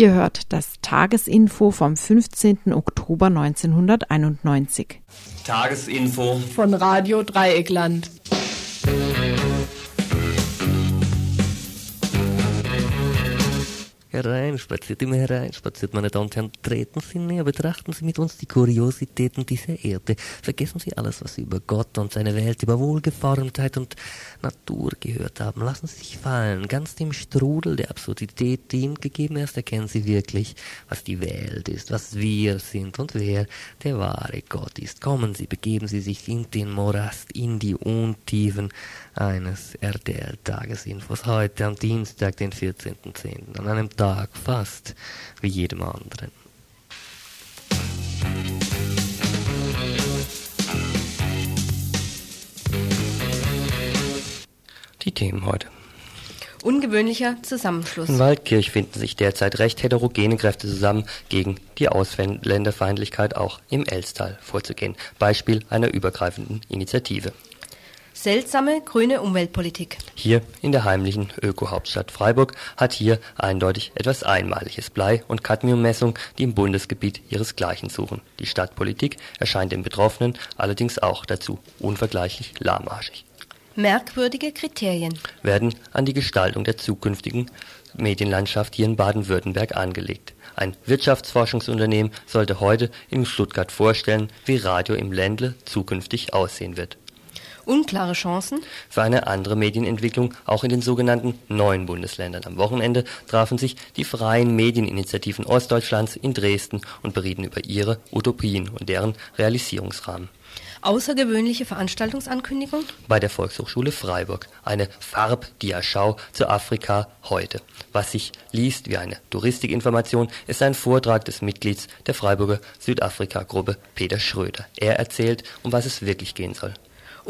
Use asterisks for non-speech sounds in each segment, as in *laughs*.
Ihr hört das Tagesinfo vom 15. Oktober 1991. Tagesinfo von Radio Dreieckland. Herein, spaziert immer herein, spaziert, meine Damen und Herren, treten Sie näher, betrachten Sie mit uns die Kuriositäten dieser Erde. Vergessen Sie alles, was Sie über Gott und seine Welt, über Wohlgeformtheit und Natur gehört haben. Lassen Sie sich fallen, ganz dem Strudel der Absurdität, die Ihnen gegeben ist, erkennen Sie wirklich, was die Welt ist, was wir sind und wer der wahre Gott ist. Kommen Sie, begeben Sie sich in den Morast, in die Untiefen eines RTL-Tagesinfos heute am Dienstag, den 14.10., an einem Tag fast wie jedem anderen. Die Themen heute. Ungewöhnlicher Zusammenschluss. In Waldkirch finden sich derzeit recht heterogene Kräfte zusammen, gegen die Ausländerfeindlichkeit auch im Elstal vorzugehen. Beispiel einer übergreifenden Initiative. Seltsame grüne Umweltpolitik. Hier in der heimlichen Öko-Hauptstadt Freiburg hat hier eindeutig etwas Einmaliges Blei- und Cadmiummessung, die im Bundesgebiet ihresgleichen suchen. Die Stadtpolitik erscheint den Betroffenen allerdings auch dazu unvergleichlich lahmarschig. Merkwürdige Kriterien werden an die Gestaltung der zukünftigen Medienlandschaft hier in Baden-Württemberg angelegt. Ein Wirtschaftsforschungsunternehmen sollte heute in Stuttgart vorstellen, wie Radio im Ländle zukünftig aussehen wird. Unklare Chancen für eine andere Medienentwicklung auch in den sogenannten neuen Bundesländern. Am Wochenende trafen sich die freien Medieninitiativen Ostdeutschlands in Dresden und berieten über ihre Utopien und deren Realisierungsrahmen. Außergewöhnliche Veranstaltungsankündigung? Bei der Volkshochschule Freiburg. Eine Farbdiaschau zu Afrika heute. Was sich liest wie eine Touristikinformation, ist ein Vortrag des Mitglieds der Freiburger Südafrika-Gruppe Peter Schröder. Er erzählt, um was es wirklich gehen soll.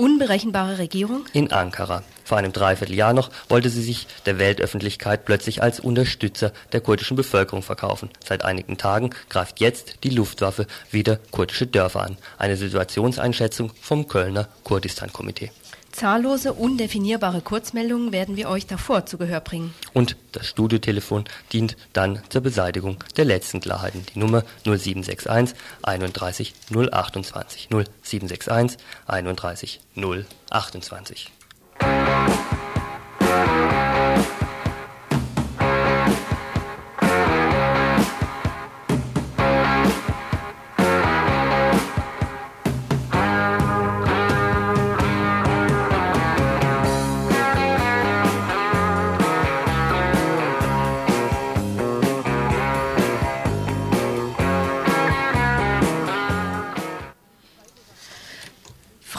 Unberechenbare Regierung? In Ankara. Vor einem Dreivierteljahr noch wollte sie sich der Weltöffentlichkeit plötzlich als Unterstützer der kurdischen Bevölkerung verkaufen. Seit einigen Tagen greift jetzt die Luftwaffe wieder kurdische Dörfer an. Eine Situationseinschätzung vom Kölner Kurdistan-Komitee. Zahllose, undefinierbare Kurzmeldungen werden wir euch davor zu Gehör bringen. Und das Studiotelefon dient dann zur Beseitigung der letzten Klarheiten. Die Nummer 0761 31 028 0761 31 028.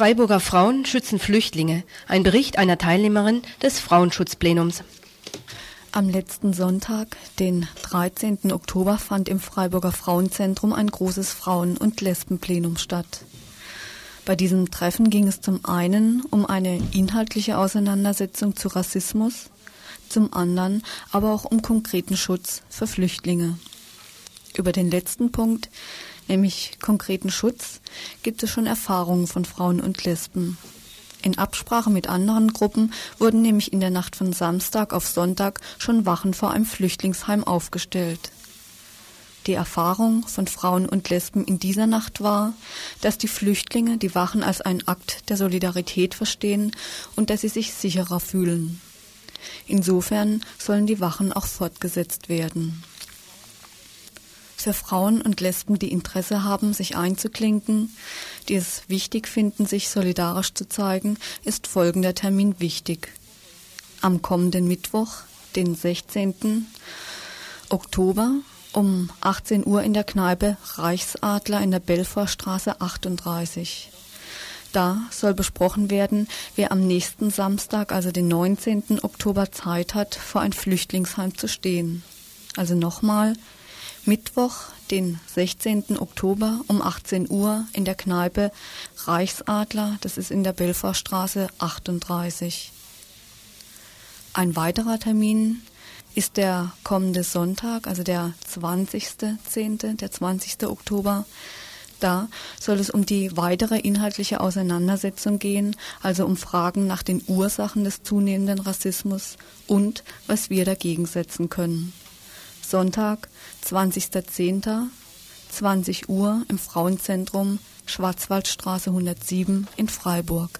Freiburger Frauen schützen Flüchtlinge. Ein Bericht einer Teilnehmerin des Frauenschutzplenums. Am letzten Sonntag, den 13. Oktober, fand im Freiburger Frauenzentrum ein großes Frauen- und Lesbenplenum statt. Bei diesem Treffen ging es zum einen um eine inhaltliche Auseinandersetzung zu Rassismus, zum anderen aber auch um konkreten Schutz für Flüchtlinge. Über den letzten Punkt nämlich konkreten Schutz, gibt es schon Erfahrungen von Frauen und Lesben. In Absprache mit anderen Gruppen wurden nämlich in der Nacht von Samstag auf Sonntag schon Wachen vor einem Flüchtlingsheim aufgestellt. Die Erfahrung von Frauen und Lesben in dieser Nacht war, dass die Flüchtlinge die Wachen als einen Akt der Solidarität verstehen und dass sie sich sicherer fühlen. Insofern sollen die Wachen auch fortgesetzt werden. Für Frauen und Lesben, die Interesse haben, sich einzuklinken, die es wichtig finden, sich solidarisch zu zeigen, ist folgender Termin wichtig. Am kommenden Mittwoch, den 16. Oktober um 18 Uhr in der Kneipe Reichsadler in der Belfortstraße 38. Da soll besprochen werden, wer am nächsten Samstag, also den 19. Oktober, Zeit hat, vor ein Flüchtlingsheim zu stehen. Also nochmal, Mittwoch, den 16. Oktober um 18 Uhr in der Kneipe Reichsadler, das ist in der Belfortstraße 38. Ein weiterer Termin ist der kommende Sonntag, also der 20.10., der 20. Oktober. Da soll es um die weitere inhaltliche Auseinandersetzung gehen, also um Fragen nach den Ursachen des zunehmenden Rassismus und was wir dagegen setzen können. Sonntag, 20.10., 20 Uhr im Frauenzentrum Schwarzwaldstraße 107 in Freiburg.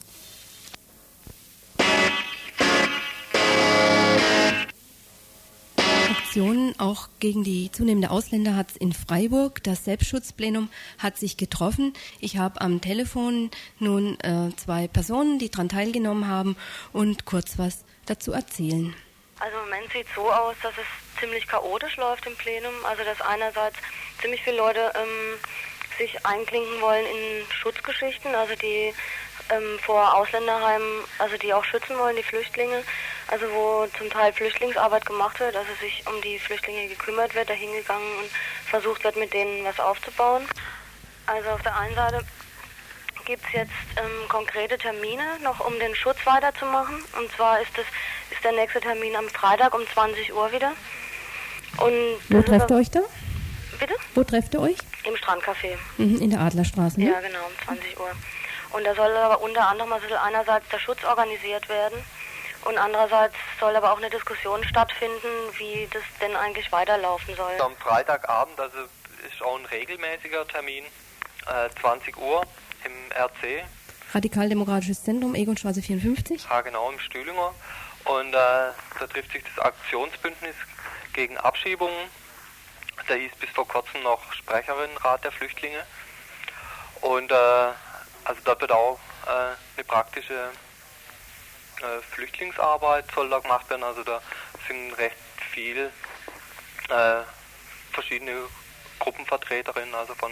Aktionen auch gegen die zunehmende Ausländer hat es in Freiburg. Das Selbstschutzplenum hat sich getroffen. Ich habe am Telefon nun äh, zwei Personen, die daran teilgenommen haben und kurz was dazu erzählen. Also im Moment sieht es so aus, dass es ziemlich chaotisch läuft im Plenum. Also dass einerseits ziemlich viele Leute ähm, sich einklinken wollen in Schutzgeschichten, also die ähm, vor Ausländerheimen, also die auch schützen wollen, die Flüchtlinge, also wo zum Teil Flüchtlingsarbeit gemacht wird, also sich um die Flüchtlinge gekümmert wird, dahin gegangen und versucht wird, mit denen was aufzubauen. Also auf der einen Seite gibt es jetzt ähm, konkrete Termine noch, um den Schutz weiterzumachen. Und zwar ist, das, ist der nächste Termin am Freitag um 20 Uhr wieder. Und Wo trefft ihr euch da? Bitte? Wo trefft ihr euch? Im Strandcafé. Mhm, in der Adlerstraße, ne? Ja, genau, um 20 Uhr. Und da soll aber unter anderem also einerseits der Schutz organisiert werden und andererseits soll aber auch eine Diskussion stattfinden, wie das denn eigentlich weiterlaufen soll. Am Freitagabend, also ist auch ein regelmäßiger Termin, äh, 20 Uhr im RC. Radikaldemokratisches Zentrum, Egonstraße 54. Ja, genau, im Stühlinger. Und äh, da trifft sich das Aktionsbündnis gegen Abschiebungen. Da hieß bis vor kurzem noch Sprecherin Rat der Flüchtlinge. Und äh, also da wird auch äh, eine praktische äh, Flüchtlingsarbeit soll da gemacht werden. Also da sind recht viel äh, verschiedene Gruppenvertreterinnen, also von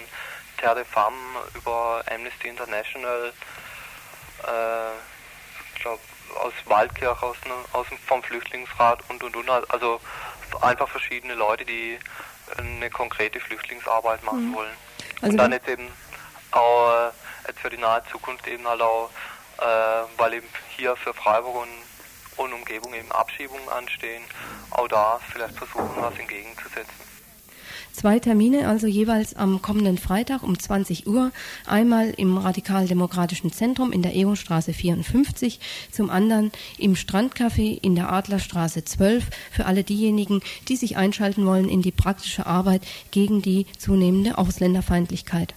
Terre de Femme über Amnesty International, äh, ich glaube aus Waldkirch, aus, ne, aus vom Flüchtlingsrat und und und. Also einfach verschiedene Leute, die eine konkrete Flüchtlingsarbeit machen mhm. wollen. Also und dann jetzt eben auch äh, jetzt für die nahe Zukunft eben halt auch, äh, weil eben hier für Freiburg und, und Umgebung eben Abschiebungen anstehen, auch da vielleicht versuchen, was entgegenzusetzen. Zwei Termine, also jeweils am kommenden Freitag um 20 Uhr. Einmal im Radikaldemokratischen Zentrum in der Eonstraße 54, zum anderen im Strandcafé in der Adlerstraße 12 für alle diejenigen, die sich einschalten wollen in die praktische Arbeit gegen die zunehmende Ausländerfeindlichkeit.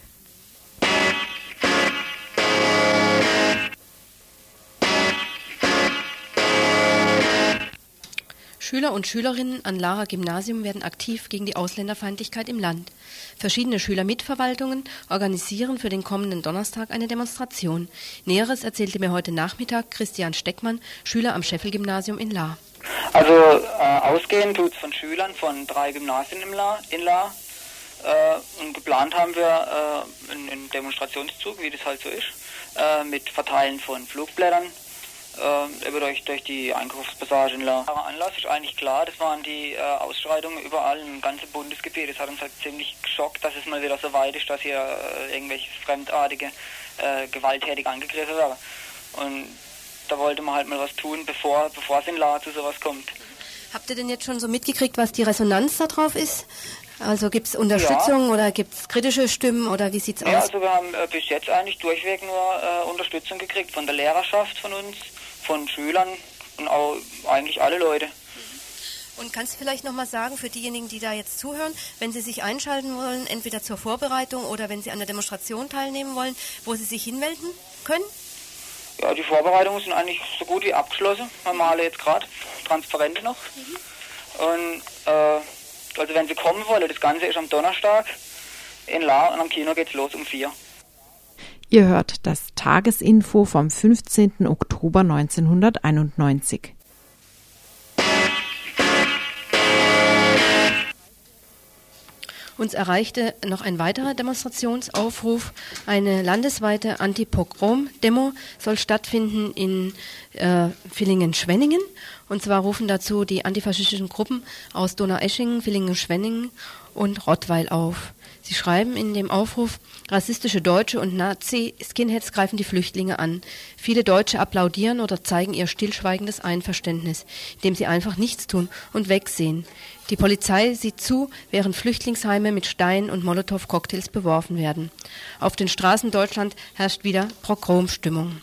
Schüler und Schülerinnen an Lara Gymnasium werden aktiv gegen die Ausländerfeindlichkeit im Land. Verschiedene Schülermitverwaltungen organisieren für den kommenden Donnerstag eine Demonstration. Näheres erzählte mir heute Nachmittag Christian Steckmann, Schüler am Scheffel-Gymnasium in La. Also äh, ausgehend tut es von Schülern von drei Gymnasien im La, in La. Äh, und geplant haben wir äh, einen, einen, Demonstrationszug, wie das halt so ist, äh, mit Verteilen von Flugblättern, äh, über durch, durch die Einkaufspassage in La. Aber Anlass ist eigentlich klar, das waren die äh, Ausschreitungen überall im ganzen Bundesgebiet. Das hat uns halt ziemlich geschockt, dass es mal wieder so weit ist, dass hier äh, irgendwelche fremdartige, äh, gewalttätig angegriffen werden. Und da wollte man halt mal was tun, bevor, bevor es in La zu sowas kommt. Habt ihr denn jetzt schon so mitgekriegt, was die Resonanz darauf ist? Also gibt es Unterstützung ja. oder gibt es kritische Stimmen oder wie sieht es ja, aus? Also wir haben äh, bis jetzt eigentlich durchweg nur äh, Unterstützung gekriegt von der Lehrerschaft von uns, von Schülern und auch eigentlich alle Leute. Und kannst du vielleicht nochmal sagen, für diejenigen, die da jetzt zuhören, wenn sie sich einschalten wollen, entweder zur Vorbereitung oder wenn sie an der Demonstration teilnehmen wollen, wo sie sich hinmelden können? Ja, die Vorbereitungen sind eigentlich so gut wie abgeschlossen. Wir malen jetzt gerade Transparente noch. Mhm. Und äh, also wenn sie kommen wollen, das Ganze ist am Donnerstag in La und am Kino geht es los um vier. Ihr hört das Tagesinfo vom 15. Oktober 1991. Uns erreichte noch ein weiterer Demonstrationsaufruf. Eine landesweite Anti-Pogrom-Demo soll stattfinden in äh, Villingen-Schwenningen. Und zwar rufen dazu die antifaschistischen Gruppen aus Donaueschingen, Villingen-Schwenningen und Rottweil auf. Sie schreiben in dem Aufruf, rassistische Deutsche und Nazi-Skinheads greifen die Flüchtlinge an. Viele Deutsche applaudieren oder zeigen ihr stillschweigendes Einverständnis, indem sie einfach nichts tun und wegsehen. Die Polizei sieht zu, während Flüchtlingsheime mit Steinen und Molotow-Cocktails beworfen werden. Auf den Straßen Deutschland herrscht wieder Progromstimmung.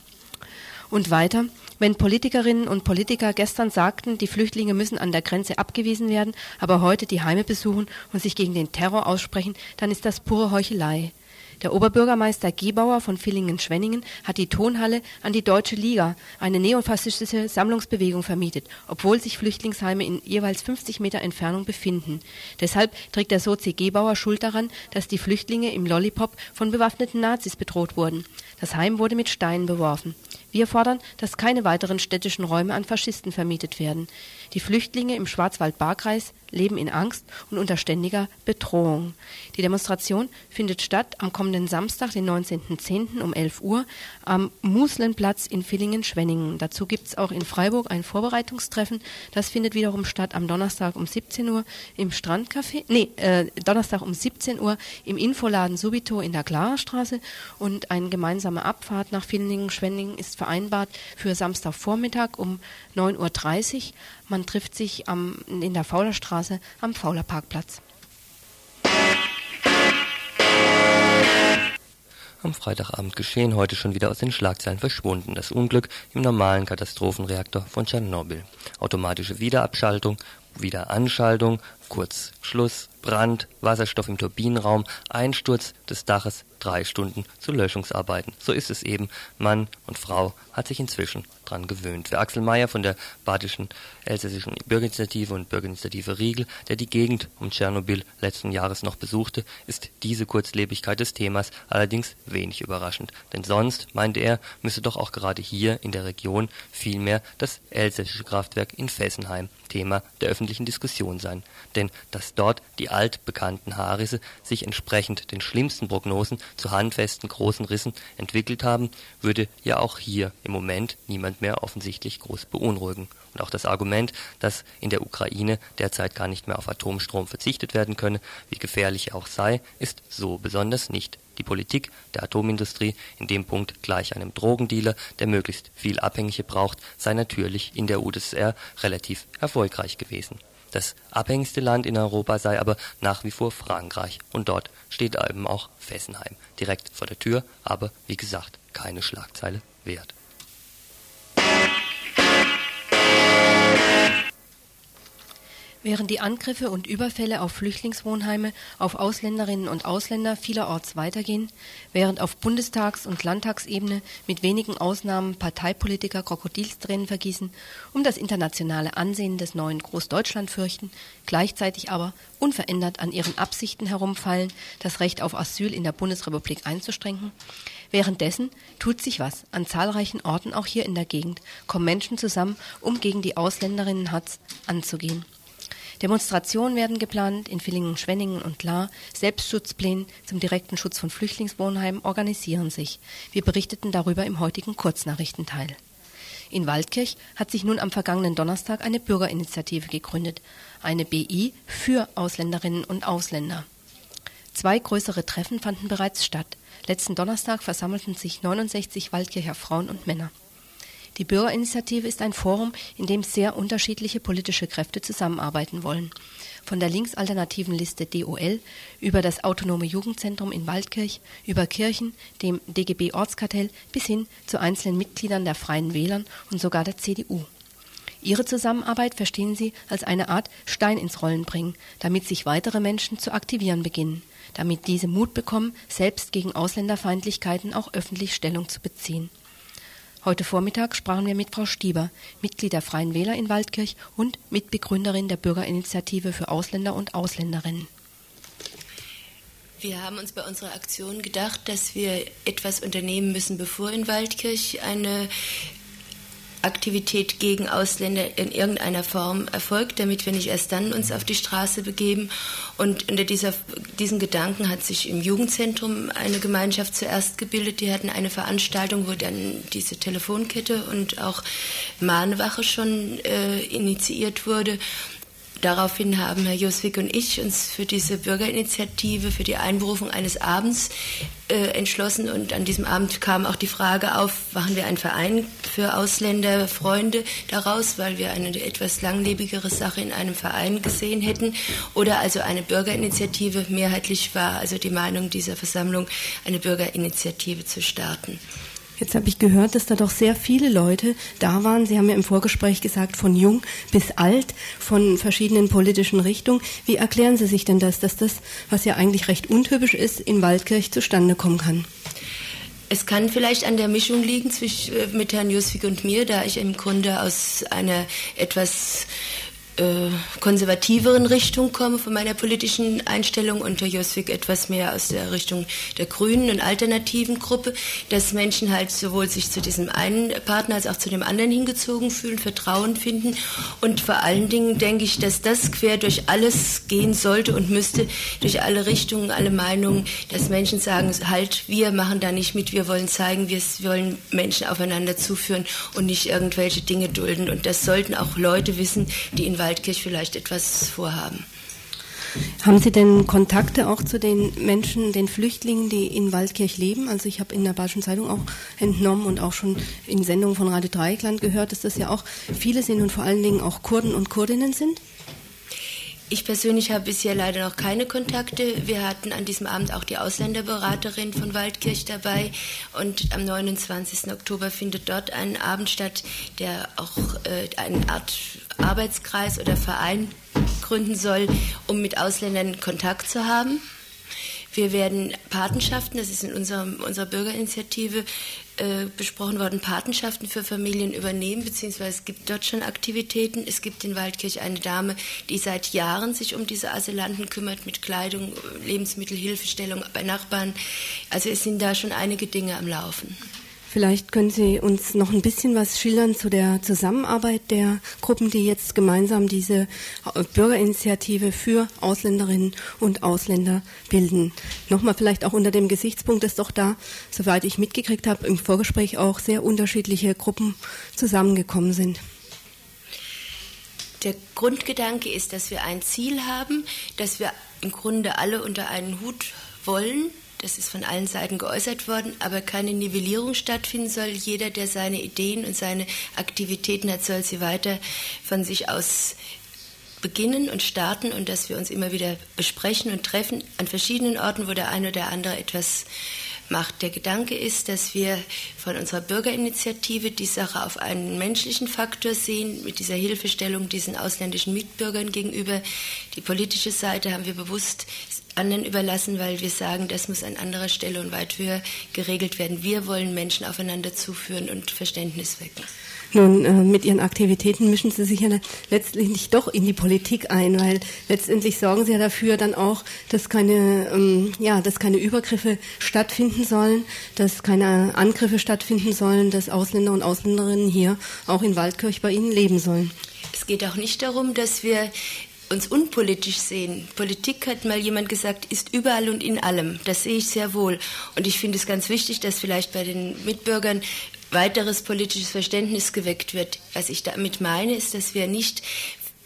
Und weiter, Wenn Politikerinnen und Politiker gestern sagten, die Flüchtlinge müssen an der Grenze abgewiesen werden, aber heute die Heime besuchen und sich gegen den Terror aussprechen, dann ist das pure Heuchelei. Der Oberbürgermeister Gebauer von Villingen-Schwenningen hat die Tonhalle an die Deutsche Liga, eine neofaschistische Sammlungsbewegung, vermietet, obwohl sich Flüchtlingsheime in jeweils 50 Meter Entfernung befinden. Deshalb trägt der Sozi Gebauer Schuld daran, dass die Flüchtlinge im Lollipop von bewaffneten Nazis bedroht wurden. Das Heim wurde mit Steinen beworfen. Wir fordern, dass keine weiteren städtischen Räume an Faschisten vermietet werden. Die Flüchtlinge im Schwarzwald-Baar-Kreis leben in Angst und unter ständiger Bedrohung. Die Demonstration findet statt am kommenden Samstag, den 19.10. um 11 Uhr am Muslenplatz in Villingen-Schwenningen. Dazu gibt es auch in Freiburg ein Vorbereitungstreffen. Das findet wiederum statt am Donnerstag um 17 Uhr im Strandcafé, nee, äh, Donnerstag um 17 Uhr im Infoladen Subito in der Klarstraße und eine gemeinsame Abfahrt nach Villingen-Schwenningen ist vereinbart für Samstagvormittag um 9.30 Uhr. Man trifft sich am, in der Faulerstraße am Fauler Parkplatz. Am Freitagabend geschehen, heute schon wieder aus den Schlagzeilen verschwunden. Das Unglück im normalen Katastrophenreaktor von Tschernobyl. Automatische Wiederabschaltung, Wiederanschaltung, kurz Schluss, Brand, Wasserstoff im Turbinenraum, Einsturz des Daches, drei Stunden zu Löschungsarbeiten. So ist es eben. Mann und Frau hat sich inzwischen dran gewöhnt. Für Axel Mayer von der Badischen Elsässischen Bürgerinitiative und Bürgerinitiative Riegel, der die Gegend um Tschernobyl letzten Jahres noch besuchte, ist diese Kurzlebigkeit des Themas allerdings wenig überraschend. Denn sonst, meinte er, müsse doch auch gerade hier in der Region vielmehr das elsässische Kraftwerk in Fessenheim Thema der öffentlichen Diskussion sein. Denn dass dort die altbekannten Haarrisse sich entsprechend den schlimmsten Prognosen zu handfesten großen Rissen entwickelt haben, würde ja auch hier im Moment niemand mehr offensichtlich groß beunruhigen. Und auch das Argument, dass in der Ukraine derzeit gar nicht mehr auf Atomstrom verzichtet werden könne, wie gefährlich er auch sei, ist so besonders nicht. Die Politik der Atomindustrie, in dem Punkt gleich einem Drogendealer, der möglichst viel Abhängige braucht, sei natürlich in der UdSSR relativ erfolgreich gewesen. Das abhängigste Land in Europa sei aber nach wie vor Frankreich und dort steht eben auch Fessenheim direkt vor der Tür, aber wie gesagt keine Schlagzeile wert. Während die Angriffe und Überfälle auf Flüchtlingswohnheime, auf Ausländerinnen und Ausländer vielerorts weitergehen, während auf Bundestags- und Landtagsebene mit wenigen Ausnahmen Parteipolitiker Krokodilstränen vergießen, um das internationale Ansehen des neuen Großdeutschland fürchten, gleichzeitig aber unverändert an ihren Absichten herumfallen, das Recht auf Asyl in der Bundesrepublik einzustrengen, Währenddessen tut sich was. An zahlreichen Orten, auch hier in der Gegend, kommen Menschen zusammen, um gegen die Ausländerinnenhatz anzugehen. Demonstrationen werden geplant in Villingen, Schwenningen und Lahr. Selbstschutzpläne zum direkten Schutz von Flüchtlingswohnheimen organisieren sich. Wir berichteten darüber im heutigen Kurznachrichtenteil. In Waldkirch hat sich nun am vergangenen Donnerstag eine Bürgerinitiative gegründet, eine BI für Ausländerinnen und Ausländer. Zwei größere Treffen fanden bereits statt. Letzten Donnerstag versammelten sich 69 Waldkircher Frauen und Männer. Die Bürgerinitiative ist ein Forum, in dem sehr unterschiedliche politische Kräfte zusammenarbeiten wollen. Von der linksalternativen Liste DOL über das Autonome Jugendzentrum in Waldkirch, über Kirchen, dem DGB Ortskartell bis hin zu einzelnen Mitgliedern der Freien Wählern und sogar der CDU. Ihre Zusammenarbeit verstehen sie als eine Art Stein ins Rollen bringen, damit sich weitere Menschen zu aktivieren beginnen, damit diese Mut bekommen, selbst gegen Ausländerfeindlichkeiten auch öffentlich Stellung zu beziehen. Heute Vormittag sprachen wir mit Frau Stieber, Mitglied der Freien Wähler in Waldkirch und Mitbegründerin der Bürgerinitiative für Ausländer und Ausländerinnen. Wir haben uns bei unserer Aktion gedacht, dass wir etwas unternehmen müssen, bevor in Waldkirch eine Aktivität gegen Ausländer in irgendeiner Form erfolgt, damit wir nicht erst dann uns auf die Straße begeben. Und unter dieser, diesen Gedanken hat sich im Jugendzentrum eine Gemeinschaft zuerst gebildet. Die hatten eine Veranstaltung, wo dann diese Telefonkette und auch Mahnwache schon äh, initiiert wurde. Daraufhin haben Herr Joswig und ich uns für diese Bürgerinitiative, für die Einberufung eines Abends äh, entschlossen. Und an diesem Abend kam auch die Frage auf, machen wir einen Verein für Ausländer, Freunde daraus, weil wir eine etwas langlebigere Sache in einem Verein gesehen hätten. Oder also eine Bürgerinitiative. Mehrheitlich war also die Meinung dieser Versammlung, eine Bürgerinitiative zu starten. Jetzt habe ich gehört, dass da doch sehr viele Leute da waren. Sie haben ja im Vorgespräch gesagt, von jung bis alt, von verschiedenen politischen Richtungen. Wie erklären Sie sich denn das, dass das, was ja eigentlich recht untypisch ist, in Waldkirch zustande kommen kann? Es kann vielleicht an der Mischung liegen zwischen, äh, mit Herrn Juswig und mir, da ich im Grunde aus einer etwas äh, konservativeren Richtung komme von meiner politischen Einstellung und Herr Joswig etwas mehr aus der Richtung der grünen und alternativen Gruppe, dass Menschen halt sowohl sich zu diesem einen Partner als auch zu dem anderen hingezogen fühlen, Vertrauen finden. Und vor allen Dingen denke ich, dass das quer durch alles gehen sollte und müsste, durch alle Richtungen, alle Meinungen, dass Menschen sagen, halt, wir machen da nicht mit, wir wollen zeigen, wir wollen Menschen aufeinander zuführen und nicht irgendwelche Dinge dulden. Und das sollten auch Leute wissen, die in Wald Waldkirch vielleicht etwas vorhaben. Haben Sie denn Kontakte auch zu den Menschen, den Flüchtlingen, die in Waldkirch leben? Also ich habe in der Bayerischen Zeitung auch entnommen und auch schon in Sendungen von Radio Dreieckland gehört, dass das ja auch viele sind und vor allen Dingen auch Kurden und Kurdinnen sind. Ich persönlich habe bisher leider noch keine Kontakte. Wir hatten an diesem Abend auch die Ausländerberaterin von Waldkirch dabei und am 29. Oktober findet dort ein Abend statt, der auch äh, eine Art Arbeitskreis oder Verein gründen soll, um mit Ausländern Kontakt zu haben. Wir werden Patenschaften, das ist in unserem, unserer Bürgerinitiative äh, besprochen worden, Patenschaften für Familien übernehmen, beziehungsweise es gibt dort schon Aktivitäten. Es gibt in Waldkirch eine Dame, die seit Jahren sich um diese Asylanten kümmert, mit Kleidung, Lebensmittelhilfestellung bei Nachbarn. Also es sind da schon einige Dinge am Laufen. Vielleicht können Sie uns noch ein bisschen was schildern zu der Zusammenarbeit der Gruppen, die jetzt gemeinsam diese Bürgerinitiative für Ausländerinnen und Ausländer bilden. Nochmal vielleicht auch unter dem Gesichtspunkt, dass doch da, soweit ich mitgekriegt habe, im Vorgespräch auch sehr unterschiedliche Gruppen zusammengekommen sind. Der Grundgedanke ist, dass wir ein Ziel haben, dass wir im Grunde alle unter einen Hut wollen, das ist von allen Seiten geäußert worden, aber keine Nivellierung stattfinden soll. Jeder, der seine Ideen und seine Aktivitäten hat, soll sie weiter von sich aus beginnen und starten und dass wir uns immer wieder besprechen und treffen an verschiedenen Orten, wo der eine oder andere etwas macht. Der Gedanke ist, dass wir von unserer Bürgerinitiative die Sache auf einen menschlichen Faktor sehen, mit dieser Hilfestellung diesen ausländischen Mitbürgern gegenüber. Die politische Seite haben wir bewusst anderen überlassen, weil wir sagen, das muss an anderer Stelle und weit höher geregelt werden. Wir wollen Menschen aufeinander zuführen und Verständnis wecken. Nun, äh, mit Ihren Aktivitäten mischen Sie sich ja letztlich nicht doch in die Politik ein, weil letztendlich sorgen Sie ja dafür dann auch, dass keine, ähm, ja, dass keine Übergriffe stattfinden sollen, dass keine Angriffe stattfinden sollen, dass Ausländer und Ausländerinnen hier auch in Waldkirch bei Ihnen leben sollen. Es geht auch nicht darum, dass wir uns unpolitisch sehen. Politik, hat mal jemand gesagt, ist überall und in allem. Das sehe ich sehr wohl. Und ich finde es ganz wichtig, dass vielleicht bei den Mitbürgern weiteres politisches Verständnis geweckt wird. Was ich damit meine, ist, dass wir nicht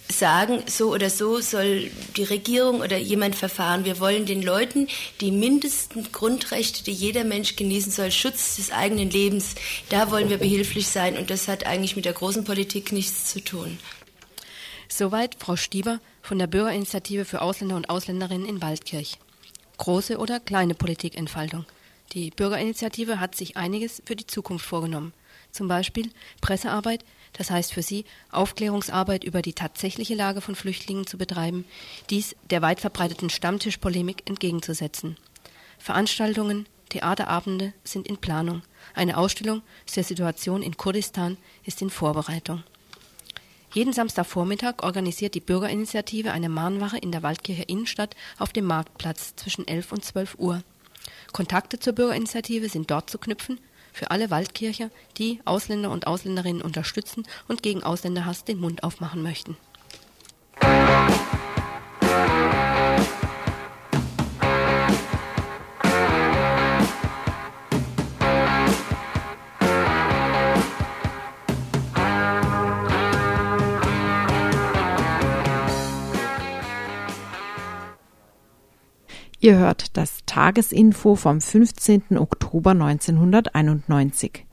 sagen, so oder so soll die Regierung oder jemand verfahren. Wir wollen den Leuten die mindesten Grundrechte, die jeder Mensch genießen soll, Schutz des eigenen Lebens, da wollen wir behilflich sein. Und das hat eigentlich mit der großen Politik nichts zu tun. Soweit Frau Stieber von der Bürgerinitiative für Ausländer und Ausländerinnen in Waldkirch. Große oder kleine Politikentfaltung. Die Bürgerinitiative hat sich einiges für die Zukunft vorgenommen. Zum Beispiel Pressearbeit, das heißt für sie Aufklärungsarbeit über die tatsächliche Lage von Flüchtlingen zu betreiben, dies der weit verbreiteten Stammtischpolemik entgegenzusetzen. Veranstaltungen, Theaterabende sind in Planung. Eine Ausstellung zur Situation in Kurdistan ist in Vorbereitung. Jeden Samstagvormittag organisiert die Bürgerinitiative eine Mahnwache in der Waldkircher Innenstadt auf dem Marktplatz zwischen 11 und 12 Uhr. Kontakte zur Bürgerinitiative sind dort zu knüpfen für alle Waldkircher, die Ausländer und Ausländerinnen unterstützen und gegen Ausländerhass den Mund aufmachen möchten. Ihr hört das Tagesinfo vom 15. Oktober 1991.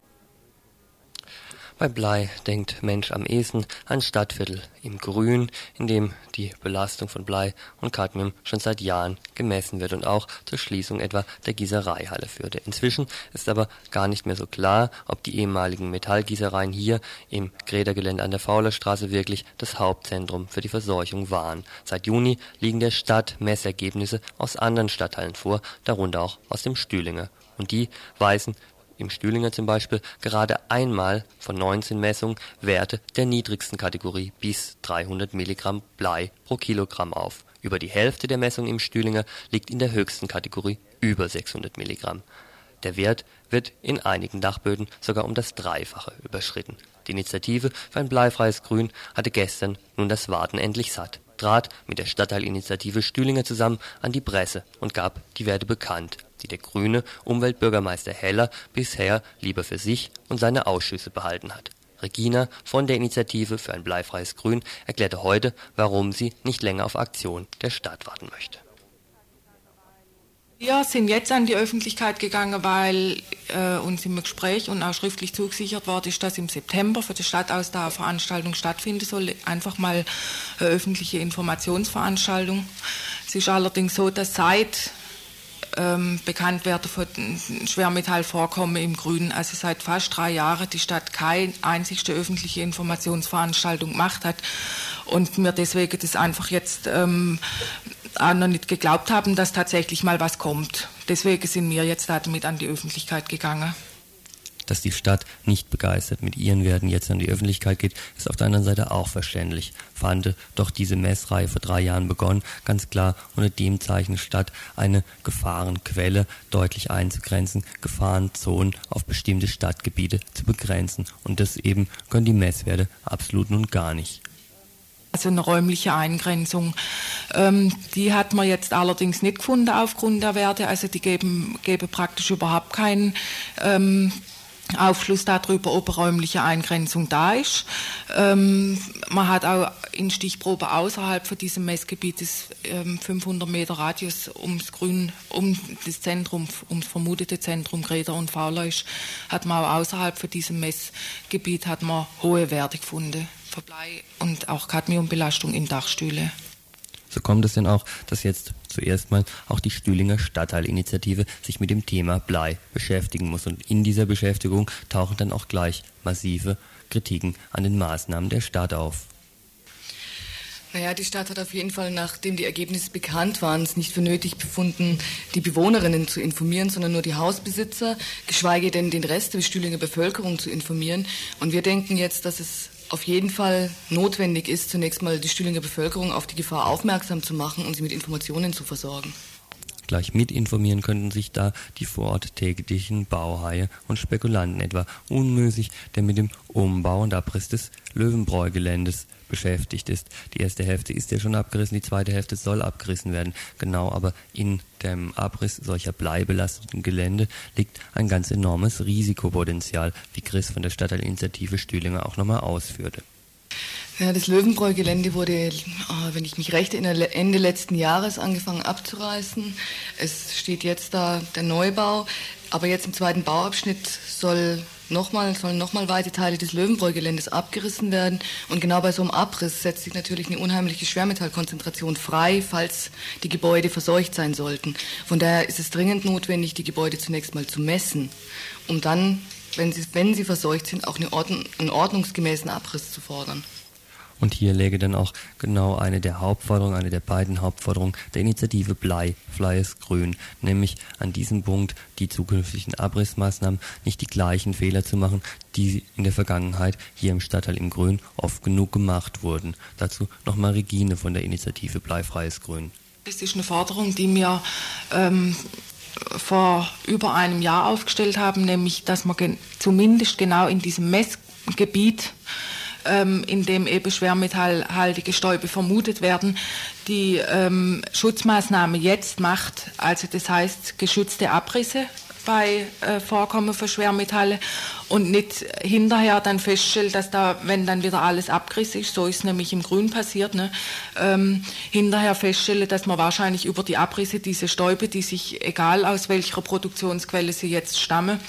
Bei Blei denkt Mensch am ehesten an Stadtviertel im Grün, in dem die Belastung von Blei und Cadmium schon seit Jahren gemessen wird und auch zur Schließung etwa der Gießereihalle führte. Inzwischen ist aber gar nicht mehr so klar, ob die ehemaligen Metallgießereien hier im Grädergelände an der Faulerstraße wirklich das Hauptzentrum für die Verseuchung waren. Seit Juni liegen der Stadt Messergebnisse aus anderen Stadtteilen vor, darunter auch aus dem Stühlinger. Und die weisen im Stühlinger zum Beispiel gerade einmal von 19 Messungen Werte der niedrigsten Kategorie bis 300 Milligramm Blei pro Kilogramm auf. Über die Hälfte der Messungen im Stühlinger liegt in der höchsten Kategorie über 600 Milligramm. Der Wert wird in einigen Dachböden sogar um das Dreifache überschritten. Die Initiative für ein bleifreies Grün hatte gestern nun das Warten endlich satt, trat mit der Stadtteilinitiative Stühlinger zusammen an die Presse und gab die Werte bekannt die der grüne Umweltbürgermeister Heller bisher lieber für sich und seine Ausschüsse behalten hat. Regina von der Initiative für ein bleifreies Grün erklärte heute, warum sie nicht länger auf Aktion der Stadt warten möchte. Wir sind jetzt an die Öffentlichkeit gegangen, weil äh, uns im Gespräch und auch schriftlich zugesichert worden ist, dass im September für die Stadt aus der Veranstaltung stattfinden soll. Einfach mal eine öffentliche Informationsveranstaltung. Es ist allerdings so, dass seit ähm, Bekanntwerden von Schwermetallvorkommen im Grün. Also seit fast drei Jahren die Stadt keine einzigste öffentliche Informationsveranstaltung gemacht hat und wir deswegen das einfach jetzt ähm, auch noch nicht geglaubt haben, dass tatsächlich mal was kommt. Deswegen sind wir jetzt damit an die Öffentlichkeit gegangen dass die Stadt nicht begeistert mit ihren Werten jetzt an die Öffentlichkeit geht, ist auf der anderen Seite auch verständlich. Fand doch diese Messreihe vor drei Jahren begonnen, ganz klar unter dem Zeichen Stadt eine Gefahrenquelle deutlich einzugrenzen, Gefahrenzonen auf bestimmte Stadtgebiete zu begrenzen. Und das eben können die Messwerte absolut nun gar nicht. Also eine räumliche Eingrenzung. Ähm, die hat man jetzt allerdings nicht gefunden aufgrund der Werte. Also die geben, geben praktisch überhaupt keinen ähm, Aufschluss darüber, ob räumliche Eingrenzung da ist. Ähm, man hat auch in Stichprobe außerhalb von diesem Messgebietes ähm, 500 Meter Radius ums Grün, um das Zentrum, ums vermutete Zentrum Greder und Fauleisch, hat man auch außerhalb von diesem Messgebiet hat man hohe Werte gefunden. Verblei und auch Cadmiumbelastung in Dachstühle. So kommt es denn auch, dass jetzt zuerst mal auch die Stühlinger Stadtteilinitiative sich mit dem Thema Blei beschäftigen muss. Und in dieser Beschäftigung tauchen dann auch gleich massive Kritiken an den Maßnahmen der Stadt auf. Naja, die Stadt hat auf jeden Fall, nachdem die Ergebnisse bekannt waren, es nicht für nötig befunden, die Bewohnerinnen zu informieren, sondern nur die Hausbesitzer, geschweige denn den Rest der Stühlinger Bevölkerung zu informieren. Und wir denken jetzt, dass es auf jeden Fall notwendig ist, zunächst mal die Stühlinger Bevölkerung auf die Gefahr aufmerksam zu machen und sie mit Informationen zu versorgen. Gleich mit informieren könnten sich da die vor Ort täglichen Bauhaie und Spekulanten etwa unmöglich, der mit dem Umbau und Abriss des Löwenbräugeländes beschäftigt ist. Die erste Hälfte ist ja schon abgerissen, die zweite Hälfte soll abgerissen werden. Genau aber in dem Abriss solcher bleibelasteten Gelände liegt ein ganz enormes Risikopotenzial, wie Chris von der Stadtteilinitiative Stühlinger auch nochmal ausführte. Ja, das Löwenbräu-Gelände wurde, ah, wenn ich mich recht erinnere, Ende letzten Jahres angefangen abzureißen. Es steht jetzt da der Neubau, aber jetzt im zweiten Bauabschnitt soll nochmal, sollen nochmal weite Teile des Löwenbräu-Geländes abgerissen werden. Und genau bei so einem Abriss setzt sich natürlich eine unheimliche Schwermetallkonzentration frei, falls die Gebäude verseucht sein sollten. Von daher ist es dringend notwendig, die Gebäude zunächst mal zu messen, um dann, wenn sie, wenn sie verseucht sind, auch eine Ordnung, einen ordnungsgemäßen Abriss zu fordern. Und hier läge dann auch genau eine der Hauptforderungen, eine der beiden Hauptforderungen der Initiative Blei, Fleies Grün, nämlich an diesem Punkt die zukünftigen Abrissmaßnahmen nicht die gleichen Fehler zu machen, die in der Vergangenheit hier im Stadtteil im Grün oft genug gemacht wurden. Dazu nochmal Regine von der Initiative Bleifreies Grün. Das ist eine Forderung, die mir ähm, vor über einem Jahr aufgestellt haben, nämlich dass man gen zumindest genau in diesem Messgebiet ähm, in dem eben schwermetallhaltige Stäube vermutet werden, die ähm, Schutzmaßnahme jetzt macht, also das heißt geschützte Abrisse bei äh, Vorkommen von Schwermetalle und nicht hinterher dann feststellt, dass da, wenn dann wieder alles abgerissen ist, so ist nämlich im Grün passiert, ne, ähm, hinterher feststelle, dass man wahrscheinlich über die Abrisse diese Stäube, die sich, egal aus welcher Produktionsquelle sie jetzt stammen,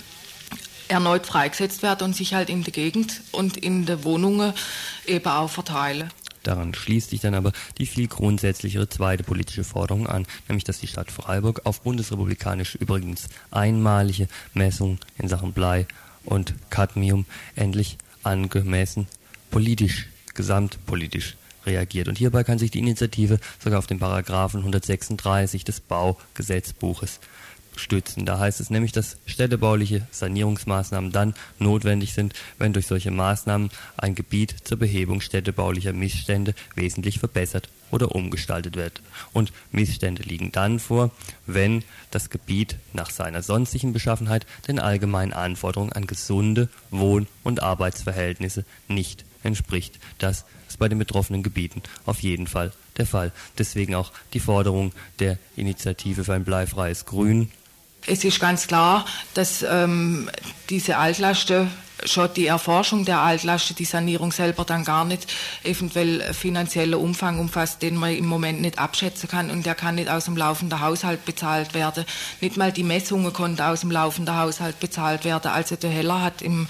erneut freigesetzt werden und sich halt in der Gegend und in der Wohnungen eben auch verteilen. Daran schließt sich dann aber die viel grundsätzlichere zweite politische Forderung an, nämlich dass die Stadt Freiburg auf bundesrepublikanisch übrigens einmalige Messungen in Sachen Blei und Cadmium endlich angemessen politisch, gesamtpolitisch reagiert. Und hierbei kann sich die Initiative sogar auf den Paragraphen 136 des Baugesetzbuches stützen. Da heißt es nämlich, dass städtebauliche Sanierungsmaßnahmen dann notwendig sind, wenn durch solche Maßnahmen ein Gebiet zur Behebung städtebaulicher Missstände wesentlich verbessert oder umgestaltet wird. Und Missstände liegen dann vor, wenn das Gebiet nach seiner sonstigen Beschaffenheit den allgemeinen Anforderungen an gesunde Wohn- und Arbeitsverhältnisse nicht entspricht. Das ist bei den betroffenen Gebieten auf jeden Fall der Fall. Deswegen auch die Forderung der Initiative für ein bleifreies Grün es ist ganz klar, dass ähm, diese Altlasten schon die Erforschung der Altlasten, die Sanierung selber dann gar nicht eventuell finanzieller Umfang umfasst, den man im Moment nicht abschätzen kann und der kann nicht aus dem laufenden Haushalt bezahlt werden. Nicht mal die Messungen konnten aus dem laufenden Haushalt bezahlt werden. Also der Heller hat im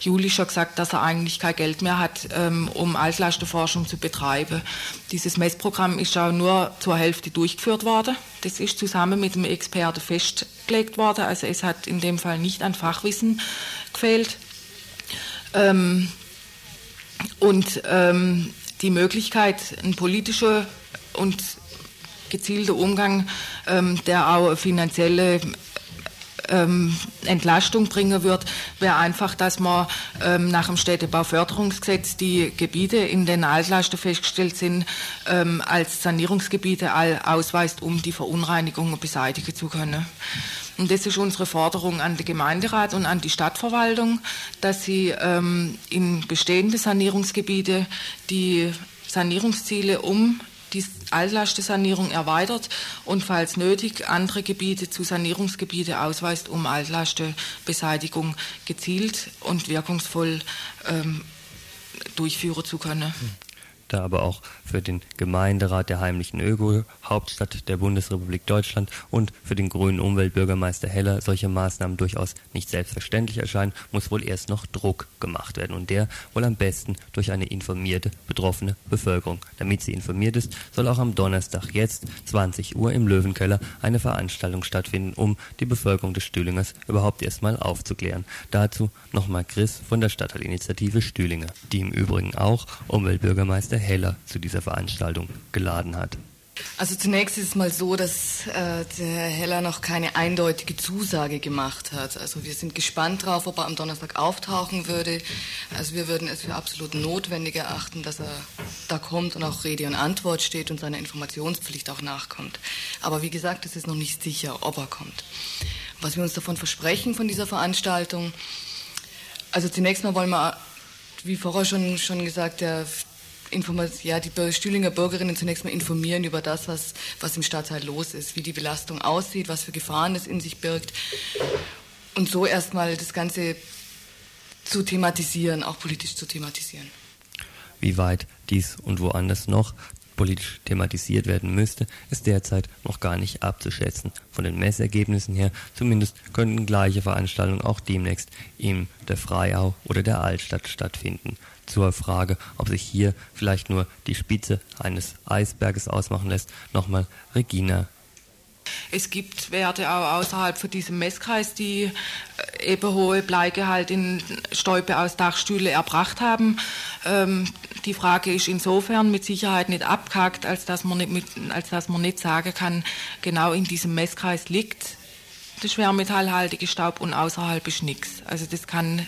Juli schon gesagt, dass er eigentlich kein Geld mehr hat, ähm, um Altlastenforschung zu betreiben. Dieses Messprogramm ist auch nur zur Hälfte durchgeführt worden. Das ist zusammen mit dem Experten festgelegt worden. Also es hat in dem Fall nicht an Fachwissen gefehlt. Ähm, und ähm, die Möglichkeit, ein politischer und gezielter Umgang, ähm, der auch finanzielle ähm, Entlastung bringen wird, wäre einfach, dass man ähm, nach dem Städtebauförderungsgesetz die Gebiete, in denen Altlasten festgestellt sind, ähm, als Sanierungsgebiete ausweist, um die Verunreinigungen beseitigen zu können. Und das ist unsere Forderung an den Gemeinderat und an die Stadtverwaltung, dass sie ähm, in bestehende Sanierungsgebiete die Sanierungsziele um die Altlastensanierung erweitert und falls nötig andere Gebiete zu Sanierungsgebiete ausweist, um Altlastenbeseitigung gezielt und wirkungsvoll ähm, durchführen zu können. Da aber auch für den Gemeinderat der heimlichen Öko, Hauptstadt der Bundesrepublik Deutschland und für den grünen Umweltbürgermeister Heller solche Maßnahmen durchaus nicht selbstverständlich erscheinen, muss wohl erst noch Druck gemacht werden und der wohl am besten durch eine informierte, betroffene Bevölkerung. Damit sie informiert ist, soll auch am Donnerstag jetzt 20 Uhr im Löwenkeller eine Veranstaltung stattfinden, um die Bevölkerung des Stühlingers überhaupt erstmal aufzuklären. Dazu nochmal Chris von der Stadtteilinitiative Stühlinger, die im Übrigen auch Umweltbürgermeister Heller zu dieser Veranstaltung geladen hat. Also zunächst ist es mal so, dass äh, der Heller noch keine eindeutige Zusage gemacht hat. Also wir sind gespannt darauf, ob er am Donnerstag auftauchen würde. Also wir würden es für absolut notwendig erachten, dass er da kommt und auch Rede und Antwort steht und seiner Informationspflicht auch nachkommt. Aber wie gesagt, es ist noch nicht sicher, ob er kommt. Was wir uns davon versprechen von dieser Veranstaltung, also zunächst mal wollen wir, wie vorher schon, schon gesagt, der ja, die Stühlinger Bürgerinnen zunächst mal informieren über das, was, was im Stadtteil los ist, wie die Belastung aussieht, was für Gefahren es in sich birgt. Und so erstmal das Ganze zu thematisieren, auch politisch zu thematisieren. Wie weit dies und woanders noch politisch thematisiert werden müsste, ist derzeit noch gar nicht abzuschätzen. Von den Messergebnissen her zumindest könnten gleiche Veranstaltungen auch demnächst in der Freiau oder der Altstadt stattfinden zur Frage, ob sich hier vielleicht nur die Spitze eines Eisberges ausmachen lässt, nochmal Regina. Es gibt Werte auch außerhalb von diesem Messkreis, die äh, eben hohe Bleigehalt in Stäube aus Dachstühle erbracht haben. Ähm, die Frage ist insofern mit Sicherheit nicht abgehakt, als dass man nicht, mit, als dass man nicht sagen kann, genau in diesem Messkreis liegt der schwermetallhaltige Staub und außerhalb ist nichts. Also das kann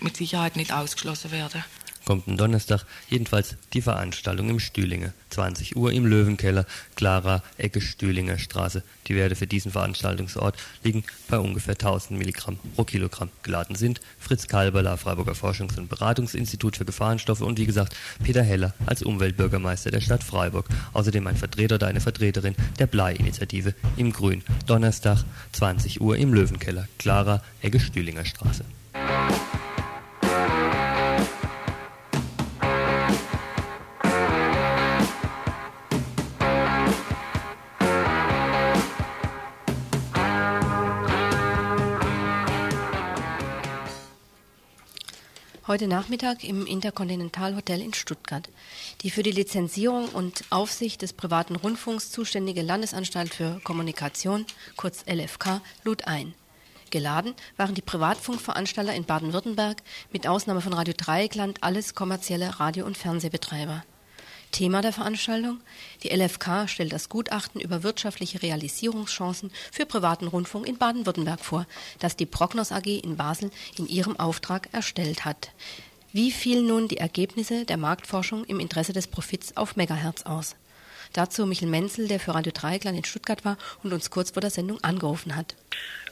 mit Sicherheit nicht ausgeschlossen werden am Donnerstag jedenfalls die Veranstaltung im Stühlinge. 20 Uhr im Löwenkeller, Clara, Ecke Stühlinger Straße. Die Werte für diesen Veranstaltungsort liegen bei ungefähr 1000 Milligramm pro Kilogramm. Geladen sind Fritz Kalberler, Freiburger Forschungs- und Beratungsinstitut für Gefahrenstoffe und wie gesagt Peter Heller als Umweltbürgermeister der Stadt Freiburg. Außerdem ein Vertreter oder eine Vertreterin der Blei-Initiative im Grün. Donnerstag 20 Uhr im Löwenkeller, Clara, Ecke Stühlinger Straße. Heute Nachmittag im Intercontinental Hotel in Stuttgart. Die für die Lizenzierung und Aufsicht des privaten Rundfunks zuständige Landesanstalt für Kommunikation, kurz LFK, lud ein. Geladen waren die Privatfunkveranstalter in Baden-Württemberg, mit Ausnahme von Radio Dreieckland alles kommerzielle Radio- und Fernsehbetreiber. Thema der Veranstaltung? Die LFK stellt das Gutachten über wirtschaftliche Realisierungschancen für privaten Rundfunk in Baden-Württemberg vor, das die Prognos AG in Basel in ihrem Auftrag erstellt hat. Wie fielen nun die Ergebnisse der Marktforschung im Interesse des Profits auf Megahertz aus? Dazu Michel Menzel, der für Radio Dreieckland in Stuttgart war und uns kurz vor der Sendung angerufen hat.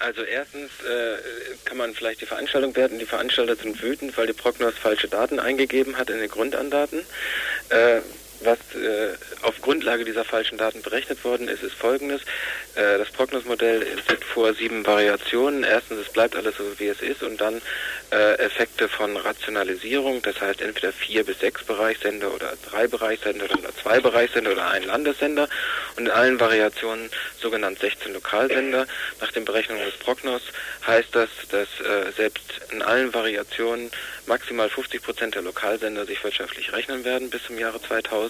Also erstens äh, kann man vielleicht die Veranstaltung werten. Die Veranstalter sind wütend, weil die Prognos falsche Daten eingegeben hat in den Grundandaten. Äh, was äh, auf Grundlage dieser falschen Daten berechnet worden ist, ist folgendes. Äh, das Prognosmodell sieht vor sieben Variationen. Erstens, es bleibt alles so, wie es ist und dann äh, Effekte von Rationalisierung, das heißt entweder vier bis sechs Bereichssender oder drei Bereichssender oder zwei Bereichssender oder ein Landessender und in allen Variationen sogenannt 16 Lokalsender. Nach den Berechnungen des Prognos heißt das, dass äh, selbst in allen Variationen maximal 50 Prozent der Lokalsender sich wirtschaftlich rechnen werden bis zum Jahre 2000,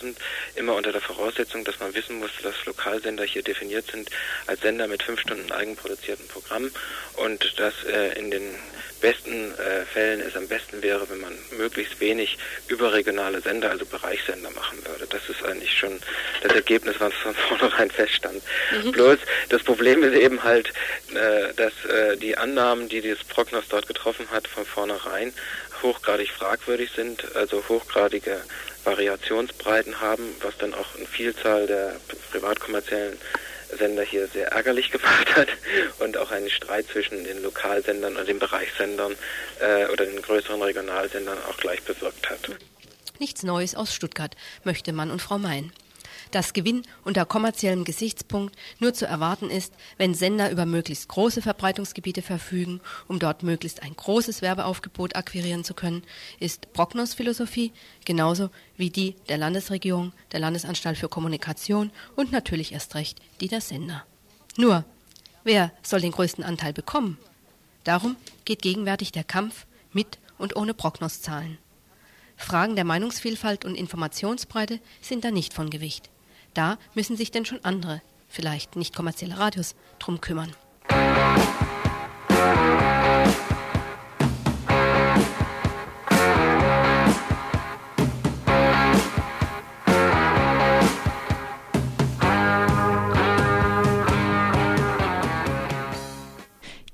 immer unter der Voraussetzung, dass man wissen muss, dass Lokalsender hier definiert sind als Sender mit fünf Stunden eigenproduzierten Programmen und dass äh, in den besten äh, Fällen es am besten wäre, wenn man möglichst wenig überregionale Sender, also Bereichssender machen würde. Das ist eigentlich schon das Ergebnis, was von vornherein feststand. Mhm. Bloß das Problem ist eben halt, äh, dass äh, die Annahmen, die das Prognos dort getroffen hat, von vornherein hochgradig fragwürdig sind, also hochgradige Variationsbreiten haben, was dann auch eine Vielzahl der privatkommerziellen Sender hier sehr ärgerlich *laughs* gemacht hat und auch einen Streit zwischen den Lokalsendern und den Bereichssendern äh, oder den größeren Regionalsendern auch gleich bewirkt hat. Nichts Neues aus Stuttgart, möchte Mann und Frau Mein dass Gewinn unter kommerziellem Gesichtspunkt nur zu erwarten ist, wenn Sender über möglichst große Verbreitungsgebiete verfügen, um dort möglichst ein großes Werbeaufgebot akquirieren zu können, ist Brockners Philosophie genauso wie die der Landesregierung, der Landesanstalt für Kommunikation und natürlich erst recht die der Sender. Nur, wer soll den größten Anteil bekommen? Darum geht gegenwärtig der Kampf mit und ohne Prognoszahlen. Fragen der Meinungsvielfalt und Informationsbreite sind da nicht von Gewicht. Da müssen sich denn schon andere, vielleicht nicht kommerzielle Radios, drum kümmern.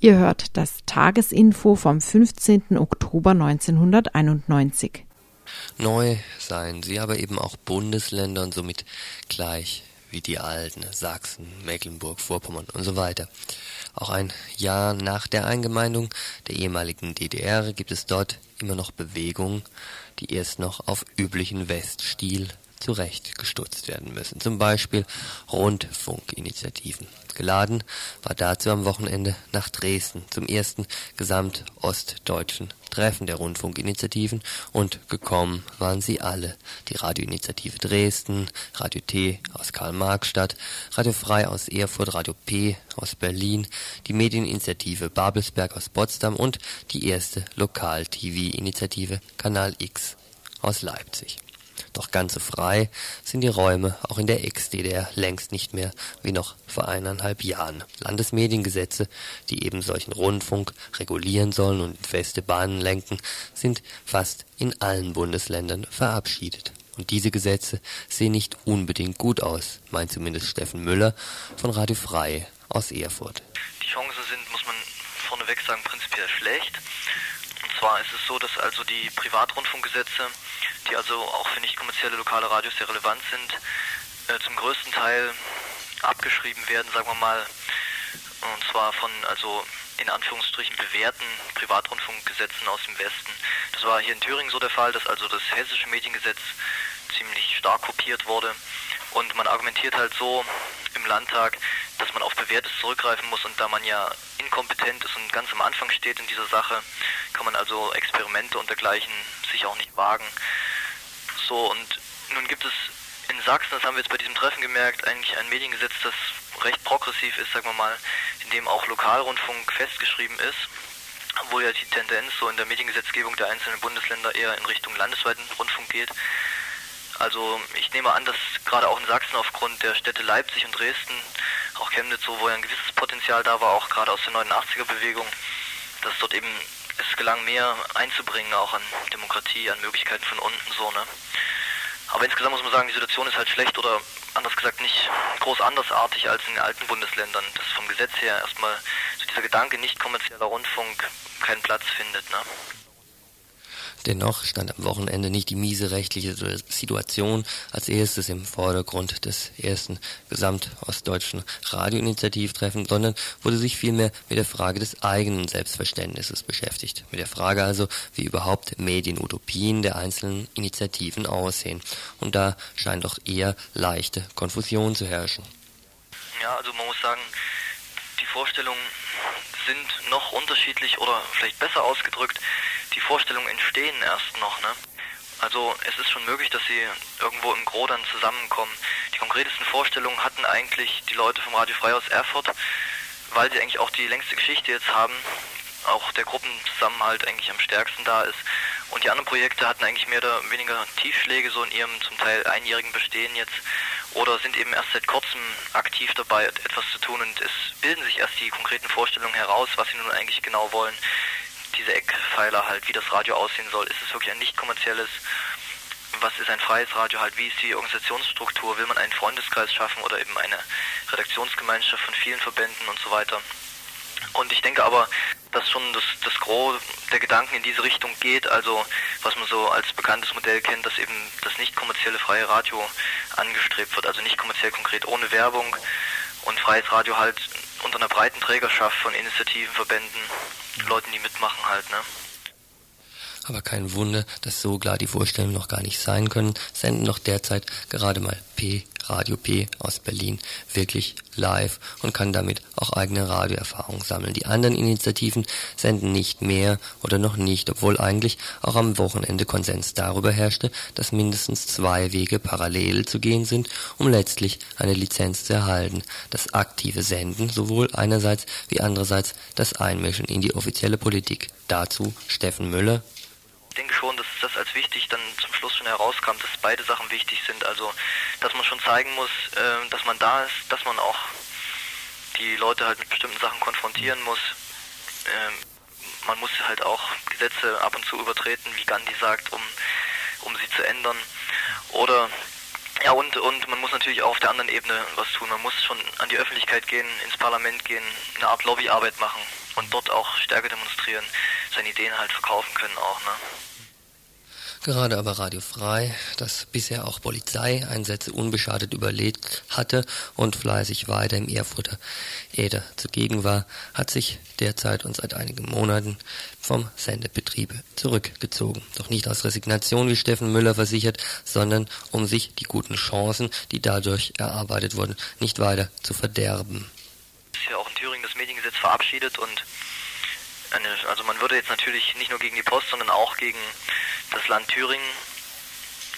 Ihr hört das Tagesinfo vom 15. Oktober 1991. Neu seien sie aber eben auch Bundesländer und somit gleich wie die alten Sachsen, Mecklenburg, Vorpommern und so weiter. Auch ein Jahr nach der Eingemeindung der ehemaligen DDR gibt es dort immer noch Bewegungen, die erst noch auf üblichen Weststil zurechtgestutzt werden müssen. Zum Beispiel Rundfunkinitiativen. Geladen war dazu am Wochenende nach Dresden zum ersten gesamtostdeutschen Treffen der Rundfunkinitiativen und gekommen waren sie alle. Die Radioinitiative Dresden, Radio T aus Karl-Marx-Stadt, Radio Frei aus Erfurt, Radio P aus Berlin, die Medieninitiative Babelsberg aus Potsdam und die erste Lokal-TV-Initiative Kanal X aus Leipzig. Doch ganz so frei sind die Räume auch in der Ex-DDR längst nicht mehr wie noch vor eineinhalb Jahren. Landesmediengesetze, die eben solchen Rundfunk regulieren sollen und in feste Bahnen lenken, sind fast in allen Bundesländern verabschiedet. Und diese Gesetze sehen nicht unbedingt gut aus, meint zumindest Steffen Müller von Radio Frei aus Erfurt. Die Chancen sind, muss man vorneweg sagen, prinzipiell schlecht. Zwar ist es so, dass also die Privatrundfunkgesetze die also auch für nicht kommerzielle lokale Radios sehr relevant sind, äh, zum größten Teil abgeschrieben werden, sagen wir mal, und zwar von also in Anführungsstrichen bewährten Privatrundfunkgesetzen aus dem Westen. Das war hier in Thüringen so der Fall, dass also das hessische Mediengesetz ziemlich stark kopiert wurde und man argumentiert halt so im Landtag, dass man auf bewährtes zurückgreifen muss und da man ja inkompetent ist und ganz am Anfang steht in dieser Sache, kann man also Experimente und dergleichen sich auch nicht wagen. So, und nun gibt es in Sachsen, das haben wir jetzt bei diesem Treffen gemerkt, eigentlich ein Mediengesetz, das recht progressiv ist, sagen wir mal, in dem auch Lokalrundfunk festgeschrieben ist. wo ja die Tendenz so in der Mediengesetzgebung der einzelnen Bundesländer eher in Richtung landesweiten Rundfunk geht. Also ich nehme an, dass gerade auch in Sachsen aufgrund der Städte Leipzig und Dresden, auch Chemnitz, wo ja ein gewisses Potenzial da war, auch gerade aus der 89er-Bewegung, dass dort eben es gelang, mehr einzubringen, auch an Demokratie, an Möglichkeiten von unten so, ne? Aber insgesamt muss man sagen, die Situation ist halt schlecht oder anders gesagt nicht groß andersartig als in den alten Bundesländern, dass vom Gesetz her erstmal so dieser Gedanke nicht kommerzieller Rundfunk keinen Platz findet, ne? Dennoch stand am Wochenende nicht die miese rechtliche Situation als erstes im Vordergrund des ersten gesamtostdeutschen Radioinitiativtreffens, sondern wurde sich vielmehr mit der Frage des eigenen Selbstverständnisses beschäftigt. Mit der Frage also, wie überhaupt Medienutopien der einzelnen Initiativen aussehen. Und da scheint doch eher leichte Konfusion zu herrschen. Ja, also man muss sagen, die Vorstellungen sind noch unterschiedlich oder vielleicht besser ausgedrückt, die Vorstellungen entstehen erst noch. Ne? Also es ist schon möglich, dass sie irgendwo im Gro dann zusammenkommen. Die konkretesten Vorstellungen hatten eigentlich die Leute vom Radio Frei aus Erfurt, weil sie eigentlich auch die längste Geschichte jetzt haben, auch der Gruppenzusammenhalt eigentlich am stärksten da ist. Und die anderen Projekte hatten eigentlich mehr oder weniger Tiefschläge so in ihrem zum Teil einjährigen Bestehen jetzt oder sind eben erst seit kurzem aktiv dabei, etwas zu tun und es bilden sich erst die konkreten Vorstellungen heraus, was sie nun eigentlich genau wollen diese Eckpfeiler halt, wie das Radio aussehen soll. Ist es wirklich ein nicht kommerzielles? Was ist ein freies Radio halt? Wie ist die Organisationsstruktur? Will man einen Freundeskreis schaffen oder eben eine Redaktionsgemeinschaft von vielen Verbänden und so weiter? Und ich denke aber, dass schon das, das Gros der Gedanken in diese Richtung geht, also was man so als bekanntes Modell kennt, dass eben das nicht kommerzielle freie Radio angestrebt wird, also nicht kommerziell konkret ohne Werbung und freies Radio halt unter einer breiten Trägerschaft von Initiativen, Verbänden, Leuten, die mitmachen halt, ne? Aber kein Wunder, dass so klar die Vorstellungen noch gar nicht sein können, senden noch derzeit gerade mal P, Radio P aus Berlin wirklich live und kann damit auch eigene Radioerfahrung sammeln. Die anderen Initiativen senden nicht mehr oder noch nicht, obwohl eigentlich auch am Wochenende Konsens darüber herrschte, dass mindestens zwei Wege parallel zu gehen sind, um letztlich eine Lizenz zu erhalten. Das aktive Senden sowohl einerseits wie andererseits das Einmischen in die offizielle Politik. Dazu Steffen Müller, denke schon, dass das als wichtig dann zum Schluss schon herauskam, dass beide Sachen wichtig sind. Also, dass man schon zeigen muss, äh, dass man da ist, dass man auch die Leute halt mit bestimmten Sachen konfrontieren muss. Ähm, man muss halt auch Gesetze ab und zu übertreten, wie Gandhi sagt, um, um sie zu ändern. Oder ja, und, und man muss natürlich auch auf der anderen Ebene was tun. Man muss schon an die Öffentlichkeit gehen, ins Parlament gehen, eine Art Lobbyarbeit machen und dort auch stärker demonstrieren, seine Ideen halt verkaufen können auch, ne? Gerade aber Radio Frei, das bisher auch Polizeieinsätze unbeschadet überlebt hatte und fleißig weiter im Erfurter Äther zugegen war, hat sich derzeit und seit einigen Monaten vom Sendebetrieb zurückgezogen. Doch nicht aus Resignation, wie Steffen Müller versichert, sondern um sich die guten Chancen, die dadurch erarbeitet wurden, nicht weiter zu verderben. Es ist ja auch in Thüringen das Mediengesetz verabschiedet und eine, also man würde jetzt natürlich nicht nur gegen die Post, sondern auch gegen das Land Thüringen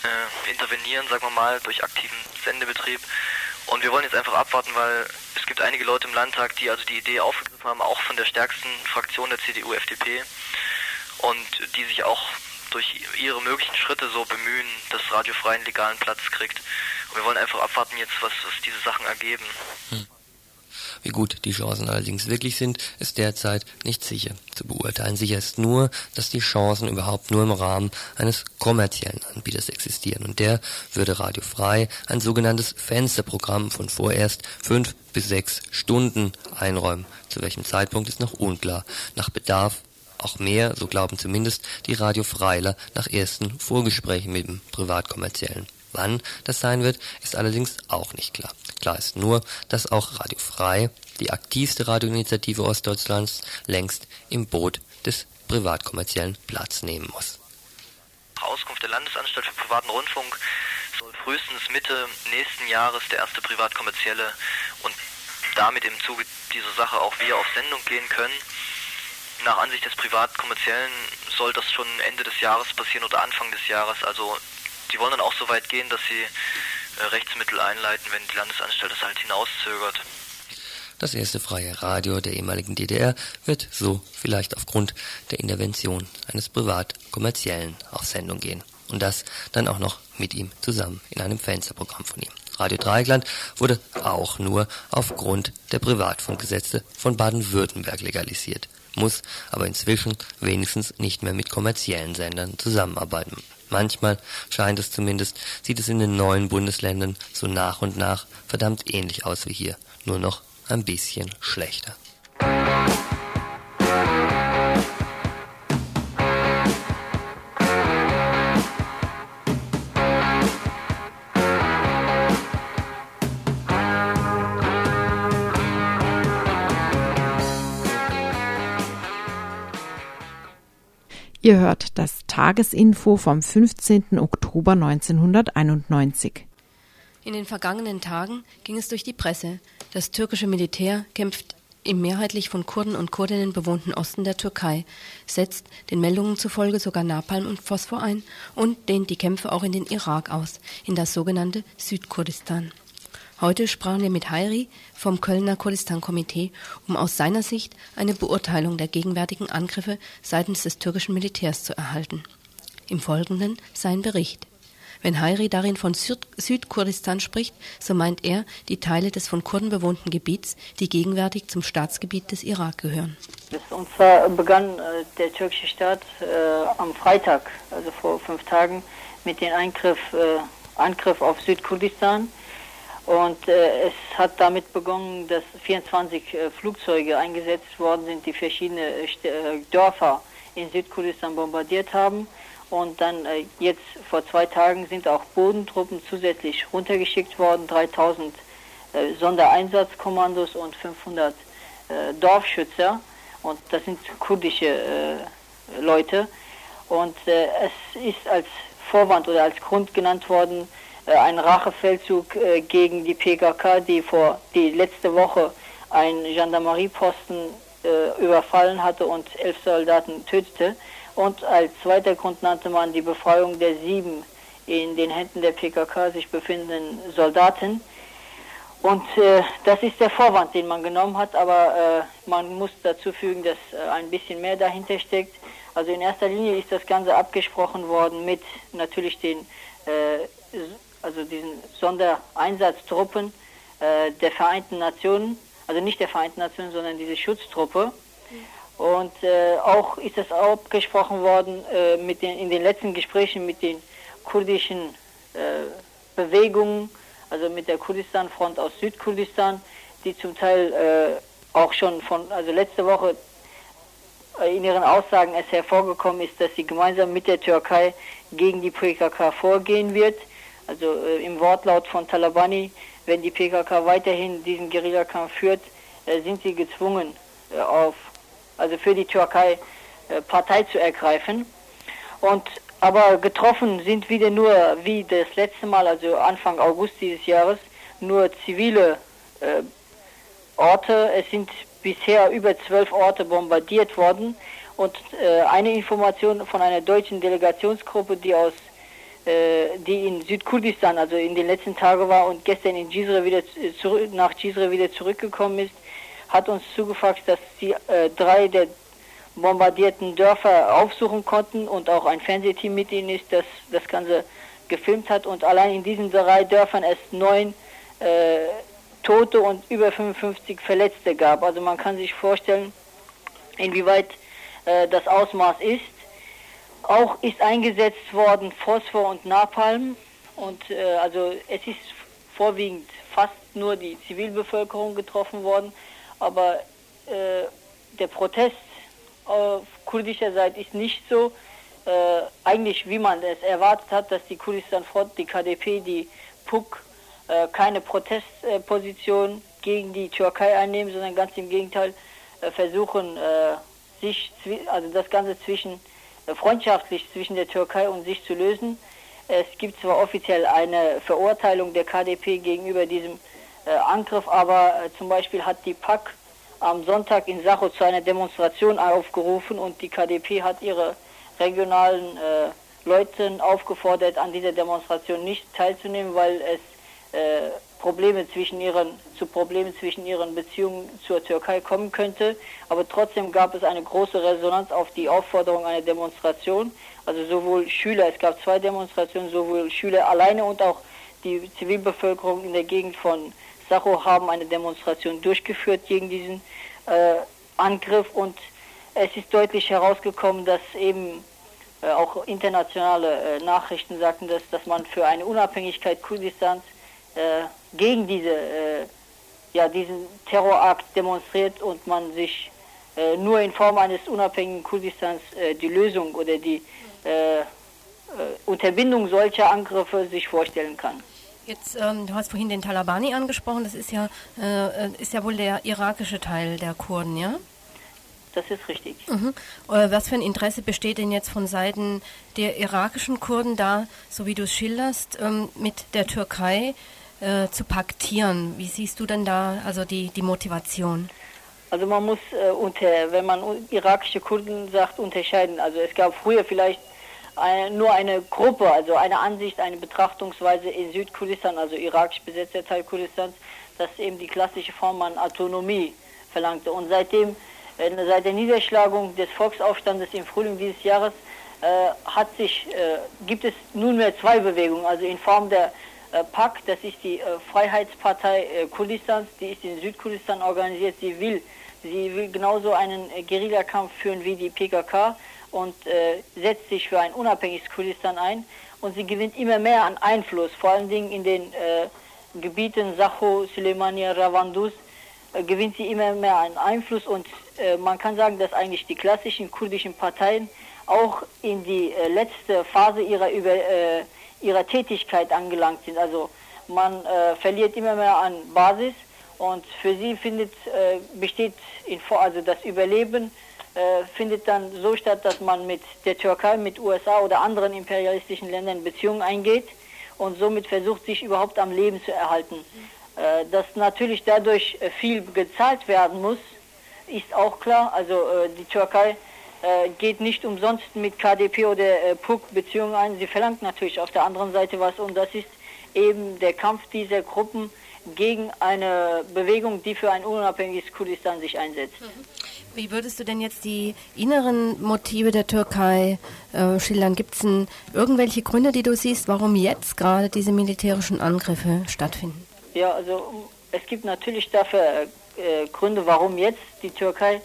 äh, intervenieren, sagen wir mal, durch aktiven Sendebetrieb. Und wir wollen jetzt einfach abwarten, weil es gibt einige Leute im Landtag, die also die Idee aufgegriffen haben, auch von der stärksten Fraktion der CDU, FDP, und die sich auch durch ihre möglichen Schritte so bemühen, dass Radio frei einen legalen Platz kriegt. Und wir wollen einfach abwarten jetzt, was, was diese Sachen ergeben. Hm. Wie gut die Chancen allerdings wirklich sind, ist derzeit nicht sicher zu beurteilen. Sicher ist nur, dass die Chancen überhaupt nur im Rahmen eines kommerziellen Anbieters existieren. Und der würde Radio Frei ein sogenanntes Fensterprogramm von vorerst fünf bis sechs Stunden einräumen. Zu welchem Zeitpunkt ist noch unklar. Nach Bedarf auch mehr, so glauben zumindest die Radio Freiler nach ersten Vorgesprächen mit dem Privatkommerziellen. Wann das sein wird, ist allerdings auch nicht klar. Klar ist nur, dass auch Radio Frei, die aktivste Radioinitiative Ostdeutschlands, längst im Boot des privatkommerziellen Platz nehmen muss. Auskunft der Landesanstalt für privaten Rundfunk soll frühestens Mitte nächsten Jahres der erste privatkommerzielle und damit im Zuge dieser Sache auch wir auf Sendung gehen können. Nach Ansicht des Privatkommerziellen soll das schon Ende des Jahres passieren oder Anfang des Jahres. Also die wollen dann auch so weit gehen, dass sie äh, Rechtsmittel einleiten, wenn die Landesanstalt das halt hinauszögert. Das erste freie Radio der ehemaligen DDR wird so vielleicht aufgrund der Intervention eines privat-kommerziellen auf Sendung gehen. Und das dann auch noch mit ihm zusammen in einem Fensterprogramm von ihm. Radio Dreieckland wurde auch nur aufgrund der Privatfunkgesetze von Baden-Württemberg legalisiert, muss aber inzwischen wenigstens nicht mehr mit kommerziellen Sendern zusammenarbeiten. Manchmal scheint es zumindest, sieht es in den neuen Bundesländern so nach und nach verdammt ähnlich aus wie hier, nur noch ein bisschen schlechter. Ihr hört das Tagesinfo vom 15. Oktober 1991. In den vergangenen Tagen ging es durch die Presse. Das türkische Militär kämpft im mehrheitlich von Kurden und Kurdinnen bewohnten Osten der Türkei, setzt den Meldungen zufolge sogar Napalm und Phosphor ein und dehnt die Kämpfe auch in den Irak aus, in das sogenannte Südkurdistan. Heute sprachen wir mit Hairi vom Kölner Kurdistan-Komitee, um aus seiner Sicht eine Beurteilung der gegenwärtigen Angriffe seitens des türkischen Militärs zu erhalten. Im Folgenden sein Bericht. Wenn Hairi darin von Süd Südkurdistan spricht, so meint er die Teile des von Kurden bewohnten Gebiets, die gegenwärtig zum Staatsgebiet des Irak gehören. Und zwar begann äh, der türkische Staat äh, am Freitag, also vor fünf Tagen, mit dem Eingriff, äh, Angriff auf Südkurdistan und äh, es hat damit begonnen, dass 24 äh, Flugzeuge eingesetzt worden sind, die verschiedene äh, äh Dörfer in Südkurdistan bombardiert haben. Und dann äh, jetzt vor zwei Tagen sind auch Bodentruppen zusätzlich runtergeschickt worden, 3000 äh, Sondereinsatzkommandos und 500 Dorfschützer. Und das sind kurdische Leute. Und es ist als Vorwand oder als Grund genannt worden, ein Rachefeldzug äh, gegen die PKK, die vor die letzte Woche einen Gendarmerieposten äh, überfallen hatte und elf Soldaten tötete. Und als zweiter Grund nannte man die Befreiung der sieben in den Händen der PKK sich befindenden Soldaten. Und äh, das ist der Vorwand, den man genommen hat, aber äh, man muss dazu fügen, dass äh, ein bisschen mehr dahinter steckt. Also in erster Linie ist das Ganze abgesprochen worden mit natürlich den also diesen Sondereinsatztruppen äh, der Vereinten Nationen, also nicht der Vereinten Nationen, sondern diese Schutztruppe. Und äh, auch ist es abgesprochen worden äh, mit den, in den letzten Gesprächen mit den kurdischen äh, Bewegungen, also mit der Kurdistan-Front aus Südkurdistan, die zum Teil äh, auch schon von, also letzte Woche äh, in ihren Aussagen es hervorgekommen ist, dass sie gemeinsam mit der Türkei gegen die PKK vorgehen wird. Also äh, im Wortlaut von Talabani, wenn die PKK weiterhin diesen Guerillakampf führt, äh, sind sie gezwungen, äh, auf, also für die Türkei äh, Partei zu ergreifen. Und aber getroffen sind wieder nur, wie das letzte Mal, also Anfang August dieses Jahres, nur zivile äh, Orte. Es sind bisher über zwölf Orte bombardiert worden. Und äh, eine Information von einer deutschen Delegationsgruppe, die aus die in Südkurdistan, also in den letzten Tagen war und gestern in Gizre wieder zurück, nach Gizre wieder zurückgekommen ist, hat uns zugefaxt, dass sie äh, drei der bombardierten Dörfer aufsuchen konnten und auch ein Fernsehteam mit ihnen ist, das das Ganze gefilmt hat und allein in diesen drei Dörfern es neun äh, Tote und über 55 Verletzte gab. Also man kann sich vorstellen, inwieweit äh, das Ausmaß ist. Auch ist eingesetzt worden Phosphor und Napalm. Und äh, also es ist vorwiegend fast nur die Zivilbevölkerung getroffen worden, aber äh, der Protest auf kurdischer Seite ist nicht so. Äh, eigentlich wie man es erwartet hat, dass die Kurdistan Front, die KDP, die PUK äh, keine Protestposition gegen die Türkei einnehmen, sondern ganz im Gegenteil äh, versuchen äh, sich also das Ganze zwischen freundschaftlich zwischen der Türkei und sich zu lösen. Es gibt zwar offiziell eine Verurteilung der KDP gegenüber diesem äh, Angriff, aber äh, zum Beispiel hat die PAK am Sonntag in Sacho zu einer Demonstration aufgerufen und die KDP hat ihre regionalen äh, Leuten aufgefordert, an dieser Demonstration nicht teilzunehmen, weil es äh, Probleme zwischen ihren, zu Problemen zwischen ihren Beziehungen zur Türkei kommen könnte. Aber trotzdem gab es eine große Resonanz auf die Aufforderung einer Demonstration. Also sowohl Schüler, es gab zwei Demonstrationen, sowohl Schüler alleine und auch die Zivilbevölkerung in der Gegend von Sacho haben eine Demonstration durchgeführt gegen diesen äh, Angriff und es ist deutlich herausgekommen, dass eben äh, auch internationale äh, Nachrichten sagten, dass, dass man für eine Unabhängigkeit Kurdistans äh, gegen diese, äh, ja, diesen Terrorakt demonstriert und man sich äh, nur in Form eines unabhängigen Kurdistans die Lösung oder die Unterbindung solcher Angriffe sich vorstellen kann. Jetzt, ähm, du hast vorhin den Talabani angesprochen, das ist ja, äh, ist ja wohl der irakische Teil der Kurden, ja? Das ist richtig. Mhm. Was für ein Interesse besteht denn jetzt von Seiten der irakischen Kurden da, so wie du es schilderst, ähm, mit der Türkei äh, zu paktieren? Wie siehst du denn da also die, die Motivation? Also man muss äh, unter, wenn man irakische Kurden sagt, unterscheiden. Also es gab früher vielleicht eine, nur eine Gruppe, also eine Ansicht, eine Betrachtungsweise in Südkurdistan, also irakisch besetzter Teil Kurdistans, dass eben die klassische Form an Autonomie verlangte. Und seitdem äh, seit der Niederschlagung des Volksaufstandes im Frühling dieses Jahres äh, hat sich, äh, gibt es nunmehr zwei Bewegungen, also in Form der PAK, das ist die äh, Freiheitspartei äh, Kurdistans, die ist in Südkurdistan organisiert, sie will, sie will genauso einen Guerillakampf führen wie die PKK und setzt sich für ein unabhängiges Kurdistan ein. Und sie gewinnt immer mehr an Einfluss, vor allen Dingen in den Gebieten Sacho, Suleimania, Ravandus, gewinnt sie immer mehr an Einfluss. Und äh, man kann sagen, dass eigentlich die klassischen kurdischen Parteien auch in die äh, letzte Phase ihrer, über, äh, ihrer Tätigkeit angelangt sind. Also man äh, verliert immer mehr an Basis und für sie findet, äh, besteht in, also das Überleben äh, findet dann so statt, dass man mit der Türkei, mit USA oder anderen imperialistischen Ländern Beziehungen eingeht und somit versucht, sich überhaupt am Leben zu erhalten. dass natürlich dadurch viel gezahlt werden muss, ist auch klar. Also äh, die Türkei äh, geht nicht umsonst mit KDP oder äh, PUK Beziehungen ein. Sie verlangt natürlich auf der anderen Seite was und das ist eben der Kampf dieser Gruppen gegen eine Bewegung, die für ein unabhängiges Kurdistan sich einsetzt. Wie würdest du denn jetzt die inneren Motive der Türkei äh, schildern? Gibt es irgendwelche Gründe, die du siehst, warum jetzt gerade diese militärischen Angriffe stattfinden? Ja, also es gibt natürlich dafür äh, äh, Gründe, warum jetzt die Türkei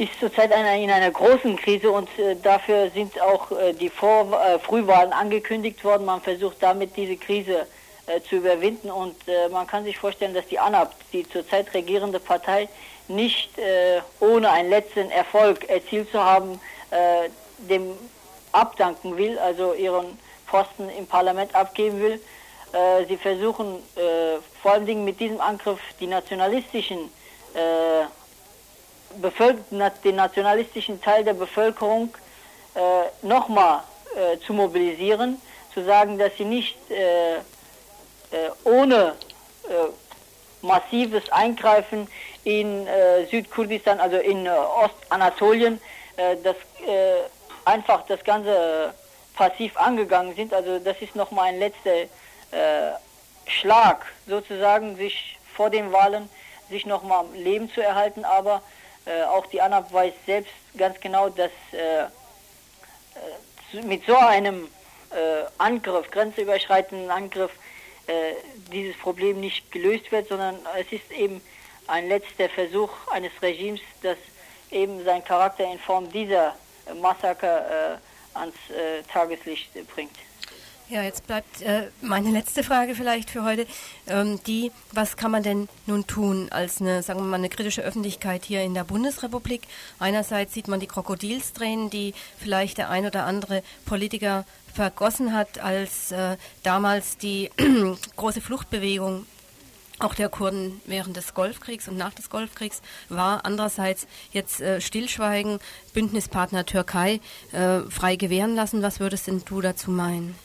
ist zurzeit in einer großen Krise und äh, dafür sind auch äh, die Vor äh, Frühwahlen angekündigt worden. Man versucht damit diese Krise äh, zu überwinden und man kann sich vorstellen, dass die ANAP, die zurzeit regierende Partei, nicht ohne einen letzten Erfolg erzielt zu haben, dem abdanken will, also ihren Posten im Parlament abgeben will. Sie versuchen vor allen Dingen mit diesem Angriff die nationalistischen äh, den nationalistischen Teil der Bevölkerung äh, nochmal äh, zu mobilisieren, zu sagen, dass sie nicht äh, äh, ohne massives Eingreifen in Südkurdistan, also in Ostanatolien, das einfach das Ganze passiv angegangen sind. Also das ist nochmal ein letzter äh, Schlag sozusagen, sich vor den Wahlen sich nochmal am Leben zu erhalten, aber äh, auch die ANAP weiß selbst ganz genau, dass äh, äh mit so einem äh, Angriff, grenzüberschreitenden Angriff, äh, dieses Problem nicht gelöst wird, sondern es ist eben ein letzter Versuch eines Regimes, das eben seinen Charakter in Form dieser Massaker ans Tageslicht bringt. Ja, jetzt bleibt äh, meine letzte Frage vielleicht für heute. Ähm, die, was kann man denn nun tun als eine, sagen wir mal, eine kritische Öffentlichkeit hier in der Bundesrepublik? Einerseits sieht man die Krokodilstränen, die vielleicht der ein oder andere Politiker vergossen hat, als äh, damals die *clears throat* große Fluchtbewegung auch der Kurden während des Golfkriegs und nach des Golfkriegs war. Andererseits jetzt äh, Stillschweigen, Bündnispartner Türkei äh, frei gewähren lassen. Was würdest denn du dazu meinen?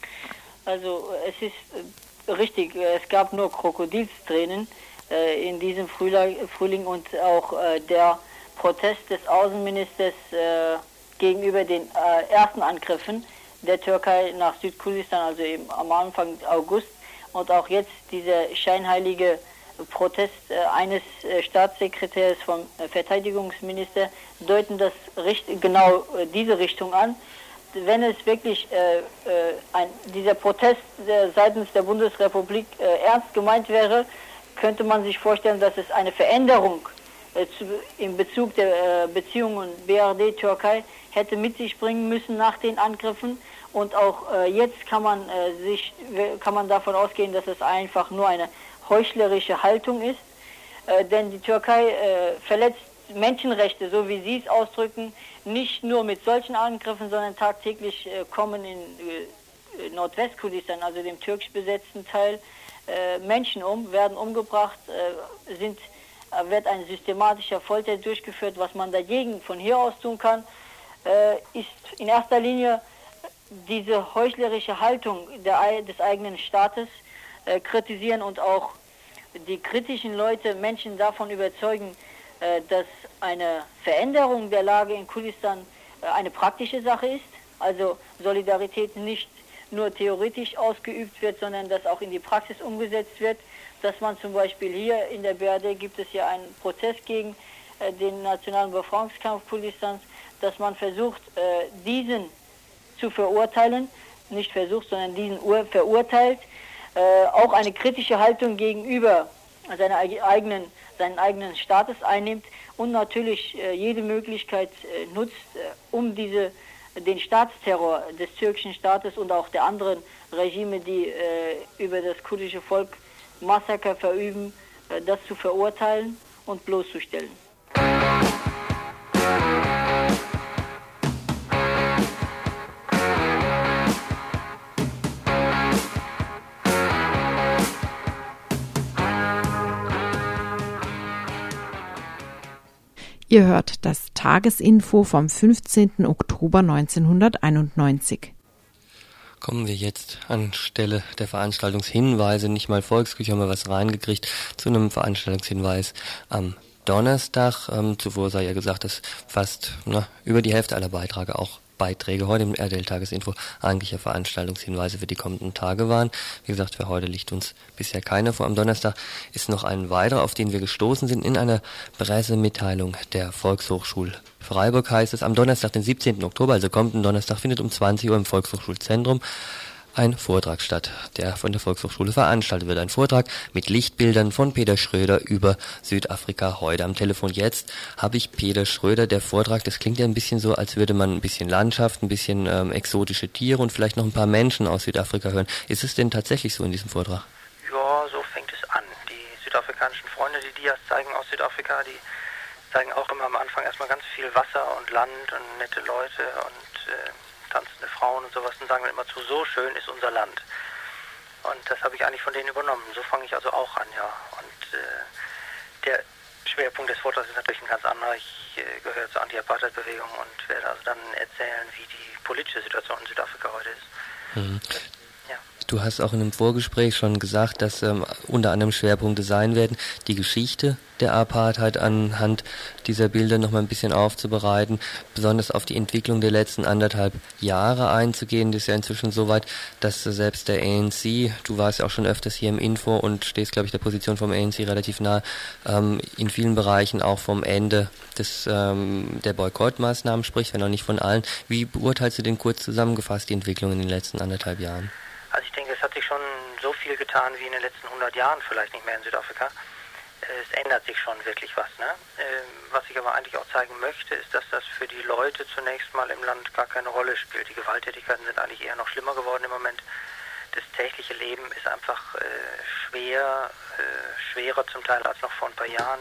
Also es ist äh, richtig, es gab nur Krokodilstränen äh, in diesem Frühling, Frühling und auch äh, der Protest des Außenministers äh, gegenüber den äh, ersten Angriffen der Türkei nach Südkurdistan, also eben am Anfang August, und auch jetzt dieser scheinheilige Protest äh, eines äh, Staatssekretärs vom äh, Verteidigungsminister deuten das genau diese Richtung an. Wenn es wirklich ein, dieser Protest seitens der Bundesrepublik ernst gemeint wäre, könnte man sich vorstellen, dass es eine Veränderung zu, in Bezug der Beziehungen BRD-Türkei hätte mit sich bringen müssen nach den Angriffen. Und auch jetzt kann man, sich, kann man davon ausgehen, dass es einfach nur eine heuchlerische Haltung ist, äh, denn die Türkei äh, verletzt Menschenrechte, so wie Sie es ausdrücken, nicht nur mit solchen Angriffen, sondern tagtäglich äh, kommen in äh, Nordwestkurdistan, also dem türkisch besetzten Teil, äh, Menschen um, werden umgebracht, äh, sind, wird ein systematischer Folter durchgeführt. Was man dagegen von hier aus tun kann, ist in erster Linie diese heuchlerische Haltung der, des eigenen Staates, äh, kritisieren und auch die kritischen Leute, Menschen davon überzeugen, äh, dass eine Veränderung der Lage in Kurdistan äh, eine praktische Sache ist. Also Solidarität nicht nur theoretisch ausgeübt wird, sondern dass auch in die Praxis umgesetzt wird. Dass man zum Beispiel hier in der BRD gibt es ja einen Prozess gegen äh, den nationalen Befreiungskampf Kurdistans, dass man versucht, äh, diesen zu verurteilen, nicht versucht, sondern diesen verurteilt, äh, auch eine kritische Haltung gegenüber seiner eigenen, seinen eigenen Staates einnimmt und natürlich äh, jede Möglichkeit äh, nutzt, äh, um diese, den Staatsterror des türkischen Staates und auch der anderen Regime, die äh, über das kurdische Volk Massaker verüben, äh, das zu verurteilen und bloßzustellen. Ihr hört das Tagesinfo vom 15. Oktober 1991. Kommen wir jetzt anstelle der Veranstaltungshinweise, nicht mal Volksküche haben wir was reingekriegt, zu einem Veranstaltungshinweis am Donnerstag. Ähm, zuvor sei ja gesagt, dass fast na, über die Hälfte aller Beiträge auch Beiträge heute im RDL-Tagesinfo eigentliche Veranstaltungshinweise für die kommenden Tage waren. Wie gesagt, für heute liegt uns bisher keiner vor. Am Donnerstag ist noch ein weiterer, auf den wir gestoßen sind, in einer Pressemitteilung der Volkshochschule Freiburg heißt es, am Donnerstag, den 17. Oktober, also kommenden Donnerstag, findet um 20 Uhr im Volkshochschulzentrum ein Vortrag statt, der von der Volkshochschule veranstaltet wird. Ein Vortrag mit Lichtbildern von Peter Schröder über Südafrika heute. Am Telefon jetzt habe ich Peter Schröder. Der Vortrag, das klingt ja ein bisschen so, als würde man ein bisschen Landschaft, ein bisschen ähm, exotische Tiere und vielleicht noch ein paar Menschen aus Südafrika hören. Ist es denn tatsächlich so in diesem Vortrag? Ja, so fängt es an. Die südafrikanischen Freunde, die Dias zeigen aus Südafrika, die zeigen auch immer am Anfang erstmal ganz viel Wasser und Land und nette Leute und äh, tanzende Frauen und sowas und sagen dann immer zu, so schön ist unser Land. Und das habe ich eigentlich von denen übernommen. So fange ich also auch an, ja. Und äh, der Schwerpunkt des Vortrags ist natürlich ein ganz anderer. Ich äh, gehöre zur Anti-Apartheid-Bewegung und werde also dann erzählen, wie die politische Situation in Südafrika heute ist. Mhm. Du hast auch in einem Vorgespräch schon gesagt, dass ähm, unter anderem Schwerpunkte sein werden, die Geschichte der Apartheid anhand dieser Bilder nochmal ein bisschen aufzubereiten, besonders auf die Entwicklung der letzten anderthalb Jahre einzugehen. Das ist ja inzwischen so weit, dass selbst der ANC, du warst ja auch schon öfters hier im Info und stehst, glaube ich, der Position vom ANC relativ nah, ähm, in vielen Bereichen auch vom Ende des, ähm, der Boykottmaßnahmen spricht, wenn auch nicht von allen. Wie beurteilst du denn kurz zusammengefasst die Entwicklung in den letzten anderthalb Jahren? Also ich denke, es hat sich schon so viel getan wie in den letzten 100 Jahren vielleicht nicht mehr in Südafrika. Es ändert sich schon wirklich was. Ne? Ähm, was ich aber eigentlich auch zeigen möchte, ist, dass das für die Leute zunächst mal im Land gar keine Rolle spielt. Die Gewalttätigkeiten sind eigentlich eher noch schlimmer geworden im Moment. Das tägliche Leben ist einfach äh, schwer, äh, schwerer zum Teil als noch vor ein paar Jahren.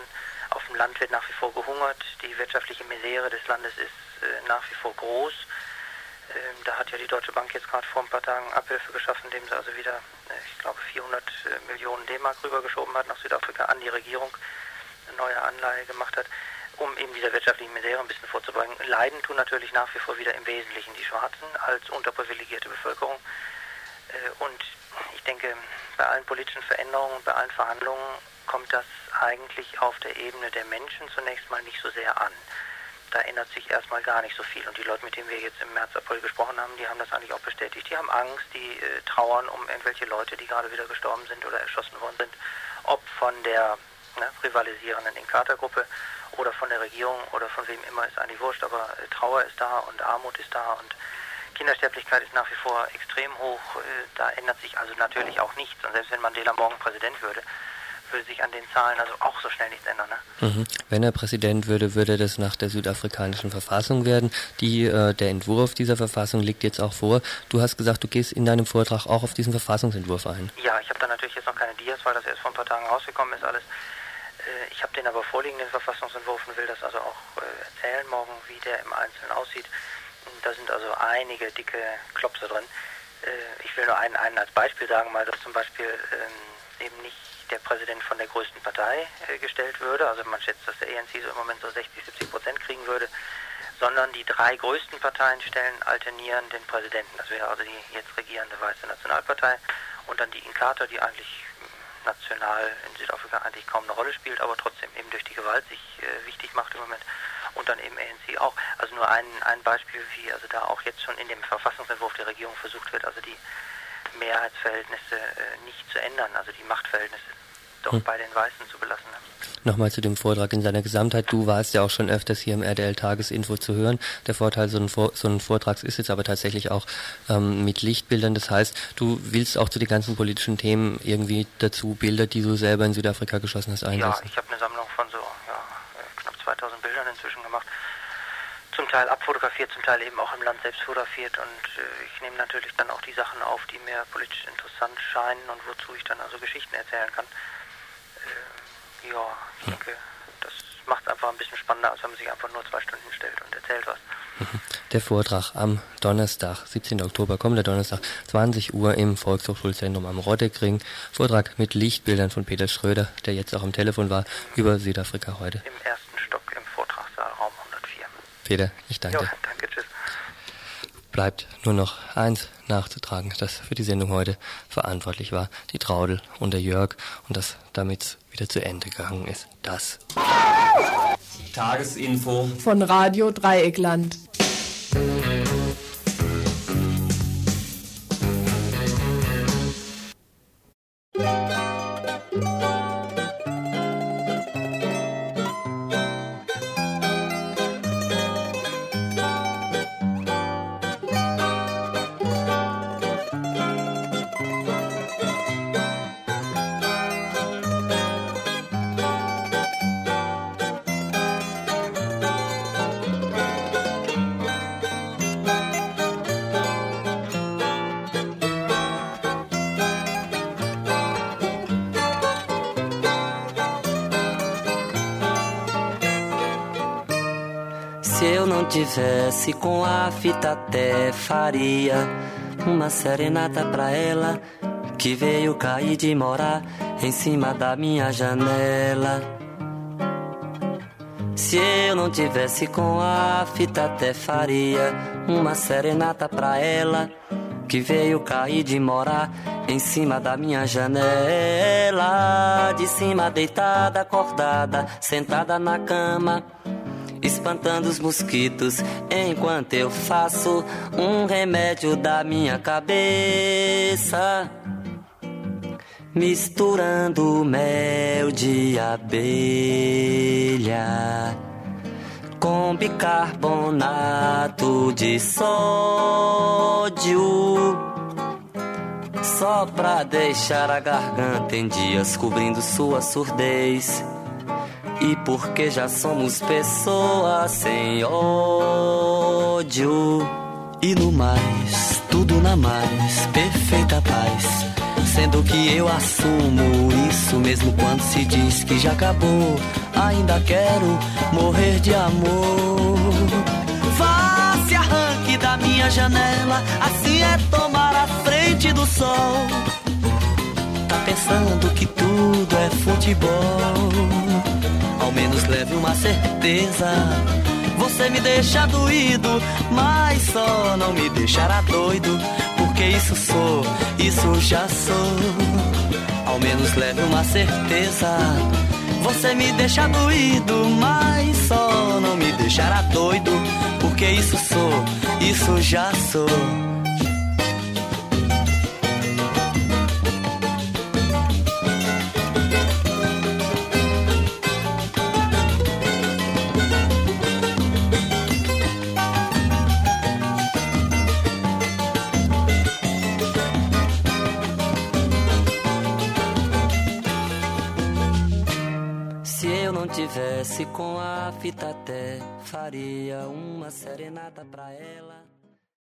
Auf dem Land wird nach wie vor gehungert. Die wirtschaftliche Misere des Landes ist äh, nach wie vor groß. Ähm, da hat ja die Deutsche Bank jetzt gerade vor ein paar Tagen Abhilfe geschaffen, indem sie also wieder, ich glaube, 400 äh, Millionen D-Mark rübergeschoben hat nach Südafrika an die Regierung, eine neue Anleihe gemacht hat, um eben dieser wirtschaftlichen Misere ein bisschen vorzubeugen. Leiden tun natürlich nach wie vor wieder im Wesentlichen die Schwarzen als unterprivilegierte Bevölkerung. Äh, und ich denke, bei allen politischen Veränderungen, bei allen Verhandlungen kommt das eigentlich auf der Ebene der Menschen zunächst mal nicht so sehr an da ändert sich erstmal gar nicht so viel. Und die Leute, mit denen wir jetzt im März, April gesprochen haben, die haben das eigentlich auch bestätigt. Die haben Angst, die äh, trauern um irgendwelche Leute, die gerade wieder gestorben sind oder erschossen worden sind. Ob von der ne, rivalisierenden Inkata-Gruppe oder von der Regierung oder von wem immer, ist eigentlich wurscht. Aber äh, Trauer ist da und Armut ist da und Kindersterblichkeit ist nach wie vor extrem hoch. Äh, da ändert sich also natürlich auch nichts. Und selbst wenn Mandela morgen Präsident würde, würde sich an den Zahlen also auch so schnell nichts ändern. Ne? Mhm. Wenn er Präsident würde, würde das nach der südafrikanischen Verfassung werden. Die, äh, der Entwurf dieser Verfassung liegt jetzt auch vor. Du hast gesagt, du gehst in deinem Vortrag auch auf diesen Verfassungsentwurf ein. Ja, ich habe da natürlich jetzt noch keine Dias, weil das erst vor ein paar Tagen rausgekommen ist alles. Äh, ich habe den aber vorliegen, den Verfassungsentwurf, und will das also auch äh, erzählen morgen, wie der im Einzelnen aussieht. Da sind also einige dicke Klopse drin. Äh, ich will nur einen, einen als Beispiel sagen, mal, dass zum Beispiel ähm, eben nicht der Präsident von der größten Partei äh, gestellt würde. Also man schätzt, dass der ANC so im Moment so 60, 70 Prozent kriegen würde. Sondern die drei größten Parteien stellen alternieren den Präsidenten. Das wäre also die jetzt regierende Weiße Nationalpartei und dann die Inkatha, die eigentlich national in Südafrika eigentlich kaum eine Rolle spielt, aber trotzdem eben durch die Gewalt sich äh, wichtig macht im Moment und dann eben ANC auch. Also nur ein, ein Beispiel, wie also da auch jetzt schon in dem Verfassungsentwurf der Regierung versucht wird, also die Mehrheitsverhältnisse äh, nicht zu ändern, also die Machtverhältnisse doch hm. bei den Weißen zu belassen. Ne? Nochmal zu dem Vortrag in seiner Gesamtheit. Du warst ja auch schon öfters hier im RDL Tagesinfo zu hören. Der Vorteil so, ein Vor so ein Vortrags ist jetzt aber tatsächlich auch ähm, mit Lichtbildern. Das heißt, du willst auch zu den ganzen politischen Themen irgendwie dazu Bilder, die du selber in Südafrika geschossen hast, einlassen. Ja, ich habe eine Sammlung von so ja, knapp 2000 Bildern inzwischen gemacht zum Teil abfotografiert, zum Teil eben auch im Land selbst fotografiert und äh, ich nehme natürlich dann auch die Sachen auf, die mir politisch interessant scheinen und wozu ich dann also Geschichten erzählen kann. Äh, ja, ich denke, das macht es einfach ein bisschen spannender, als wenn man sich einfach nur zwei Stunden stellt und erzählt was. *laughs* Der Vortrag am Donnerstag, 17. Oktober, kommender Donnerstag, 20 Uhr im Volkshochschulzentrum am Roddeckring. Vortrag mit Lichtbildern von Peter Schröder, der jetzt auch am Telefon war, über Südafrika heute. Im ersten Stock im Vortragssaal, Raum 104. Peter, ich danke. Ja, danke, tschüss. Bleibt nur noch eins nachzutragen, das für die Sendung heute verantwortlich war, die Traudel und der Jörg und das damit wieder zu Ende gegangen ist. Das Tagesinfo von Radio Dreieckland. Tivesse com a fita até faria uma serenata pra ela que veio cair de morar em cima da minha janela. Se eu não tivesse com a fita até faria uma serenata pra ela que veio cair de morar em cima da minha janela, de cima deitada, acordada, sentada na cama espantando os mosquitos, enquanto eu faço um remédio da minha cabeça. Misturando mel de abelha com bicarbonato de sódio. Só pra deixar a garganta em dias cobrindo sua surdez e porque já somos pessoas sem ódio. E no mais, tudo na mais, perfeita paz. Sendo que eu assumo isso mesmo quando se diz que já acabou. Ainda quero morrer de amor. Vá, se arranque da minha janela, assim é tomar a frente do sol. Tá pensando que tudo é futebol menos leve uma certeza. Você me deixa doído, mas só não me deixará doido. Porque isso sou, isso já sou. Ao menos leve uma certeza. Você me deixa doído, mas só não me deixará doido. Porque isso sou, isso já sou. Tivesse com a fita até, faria uma serenata pra ela.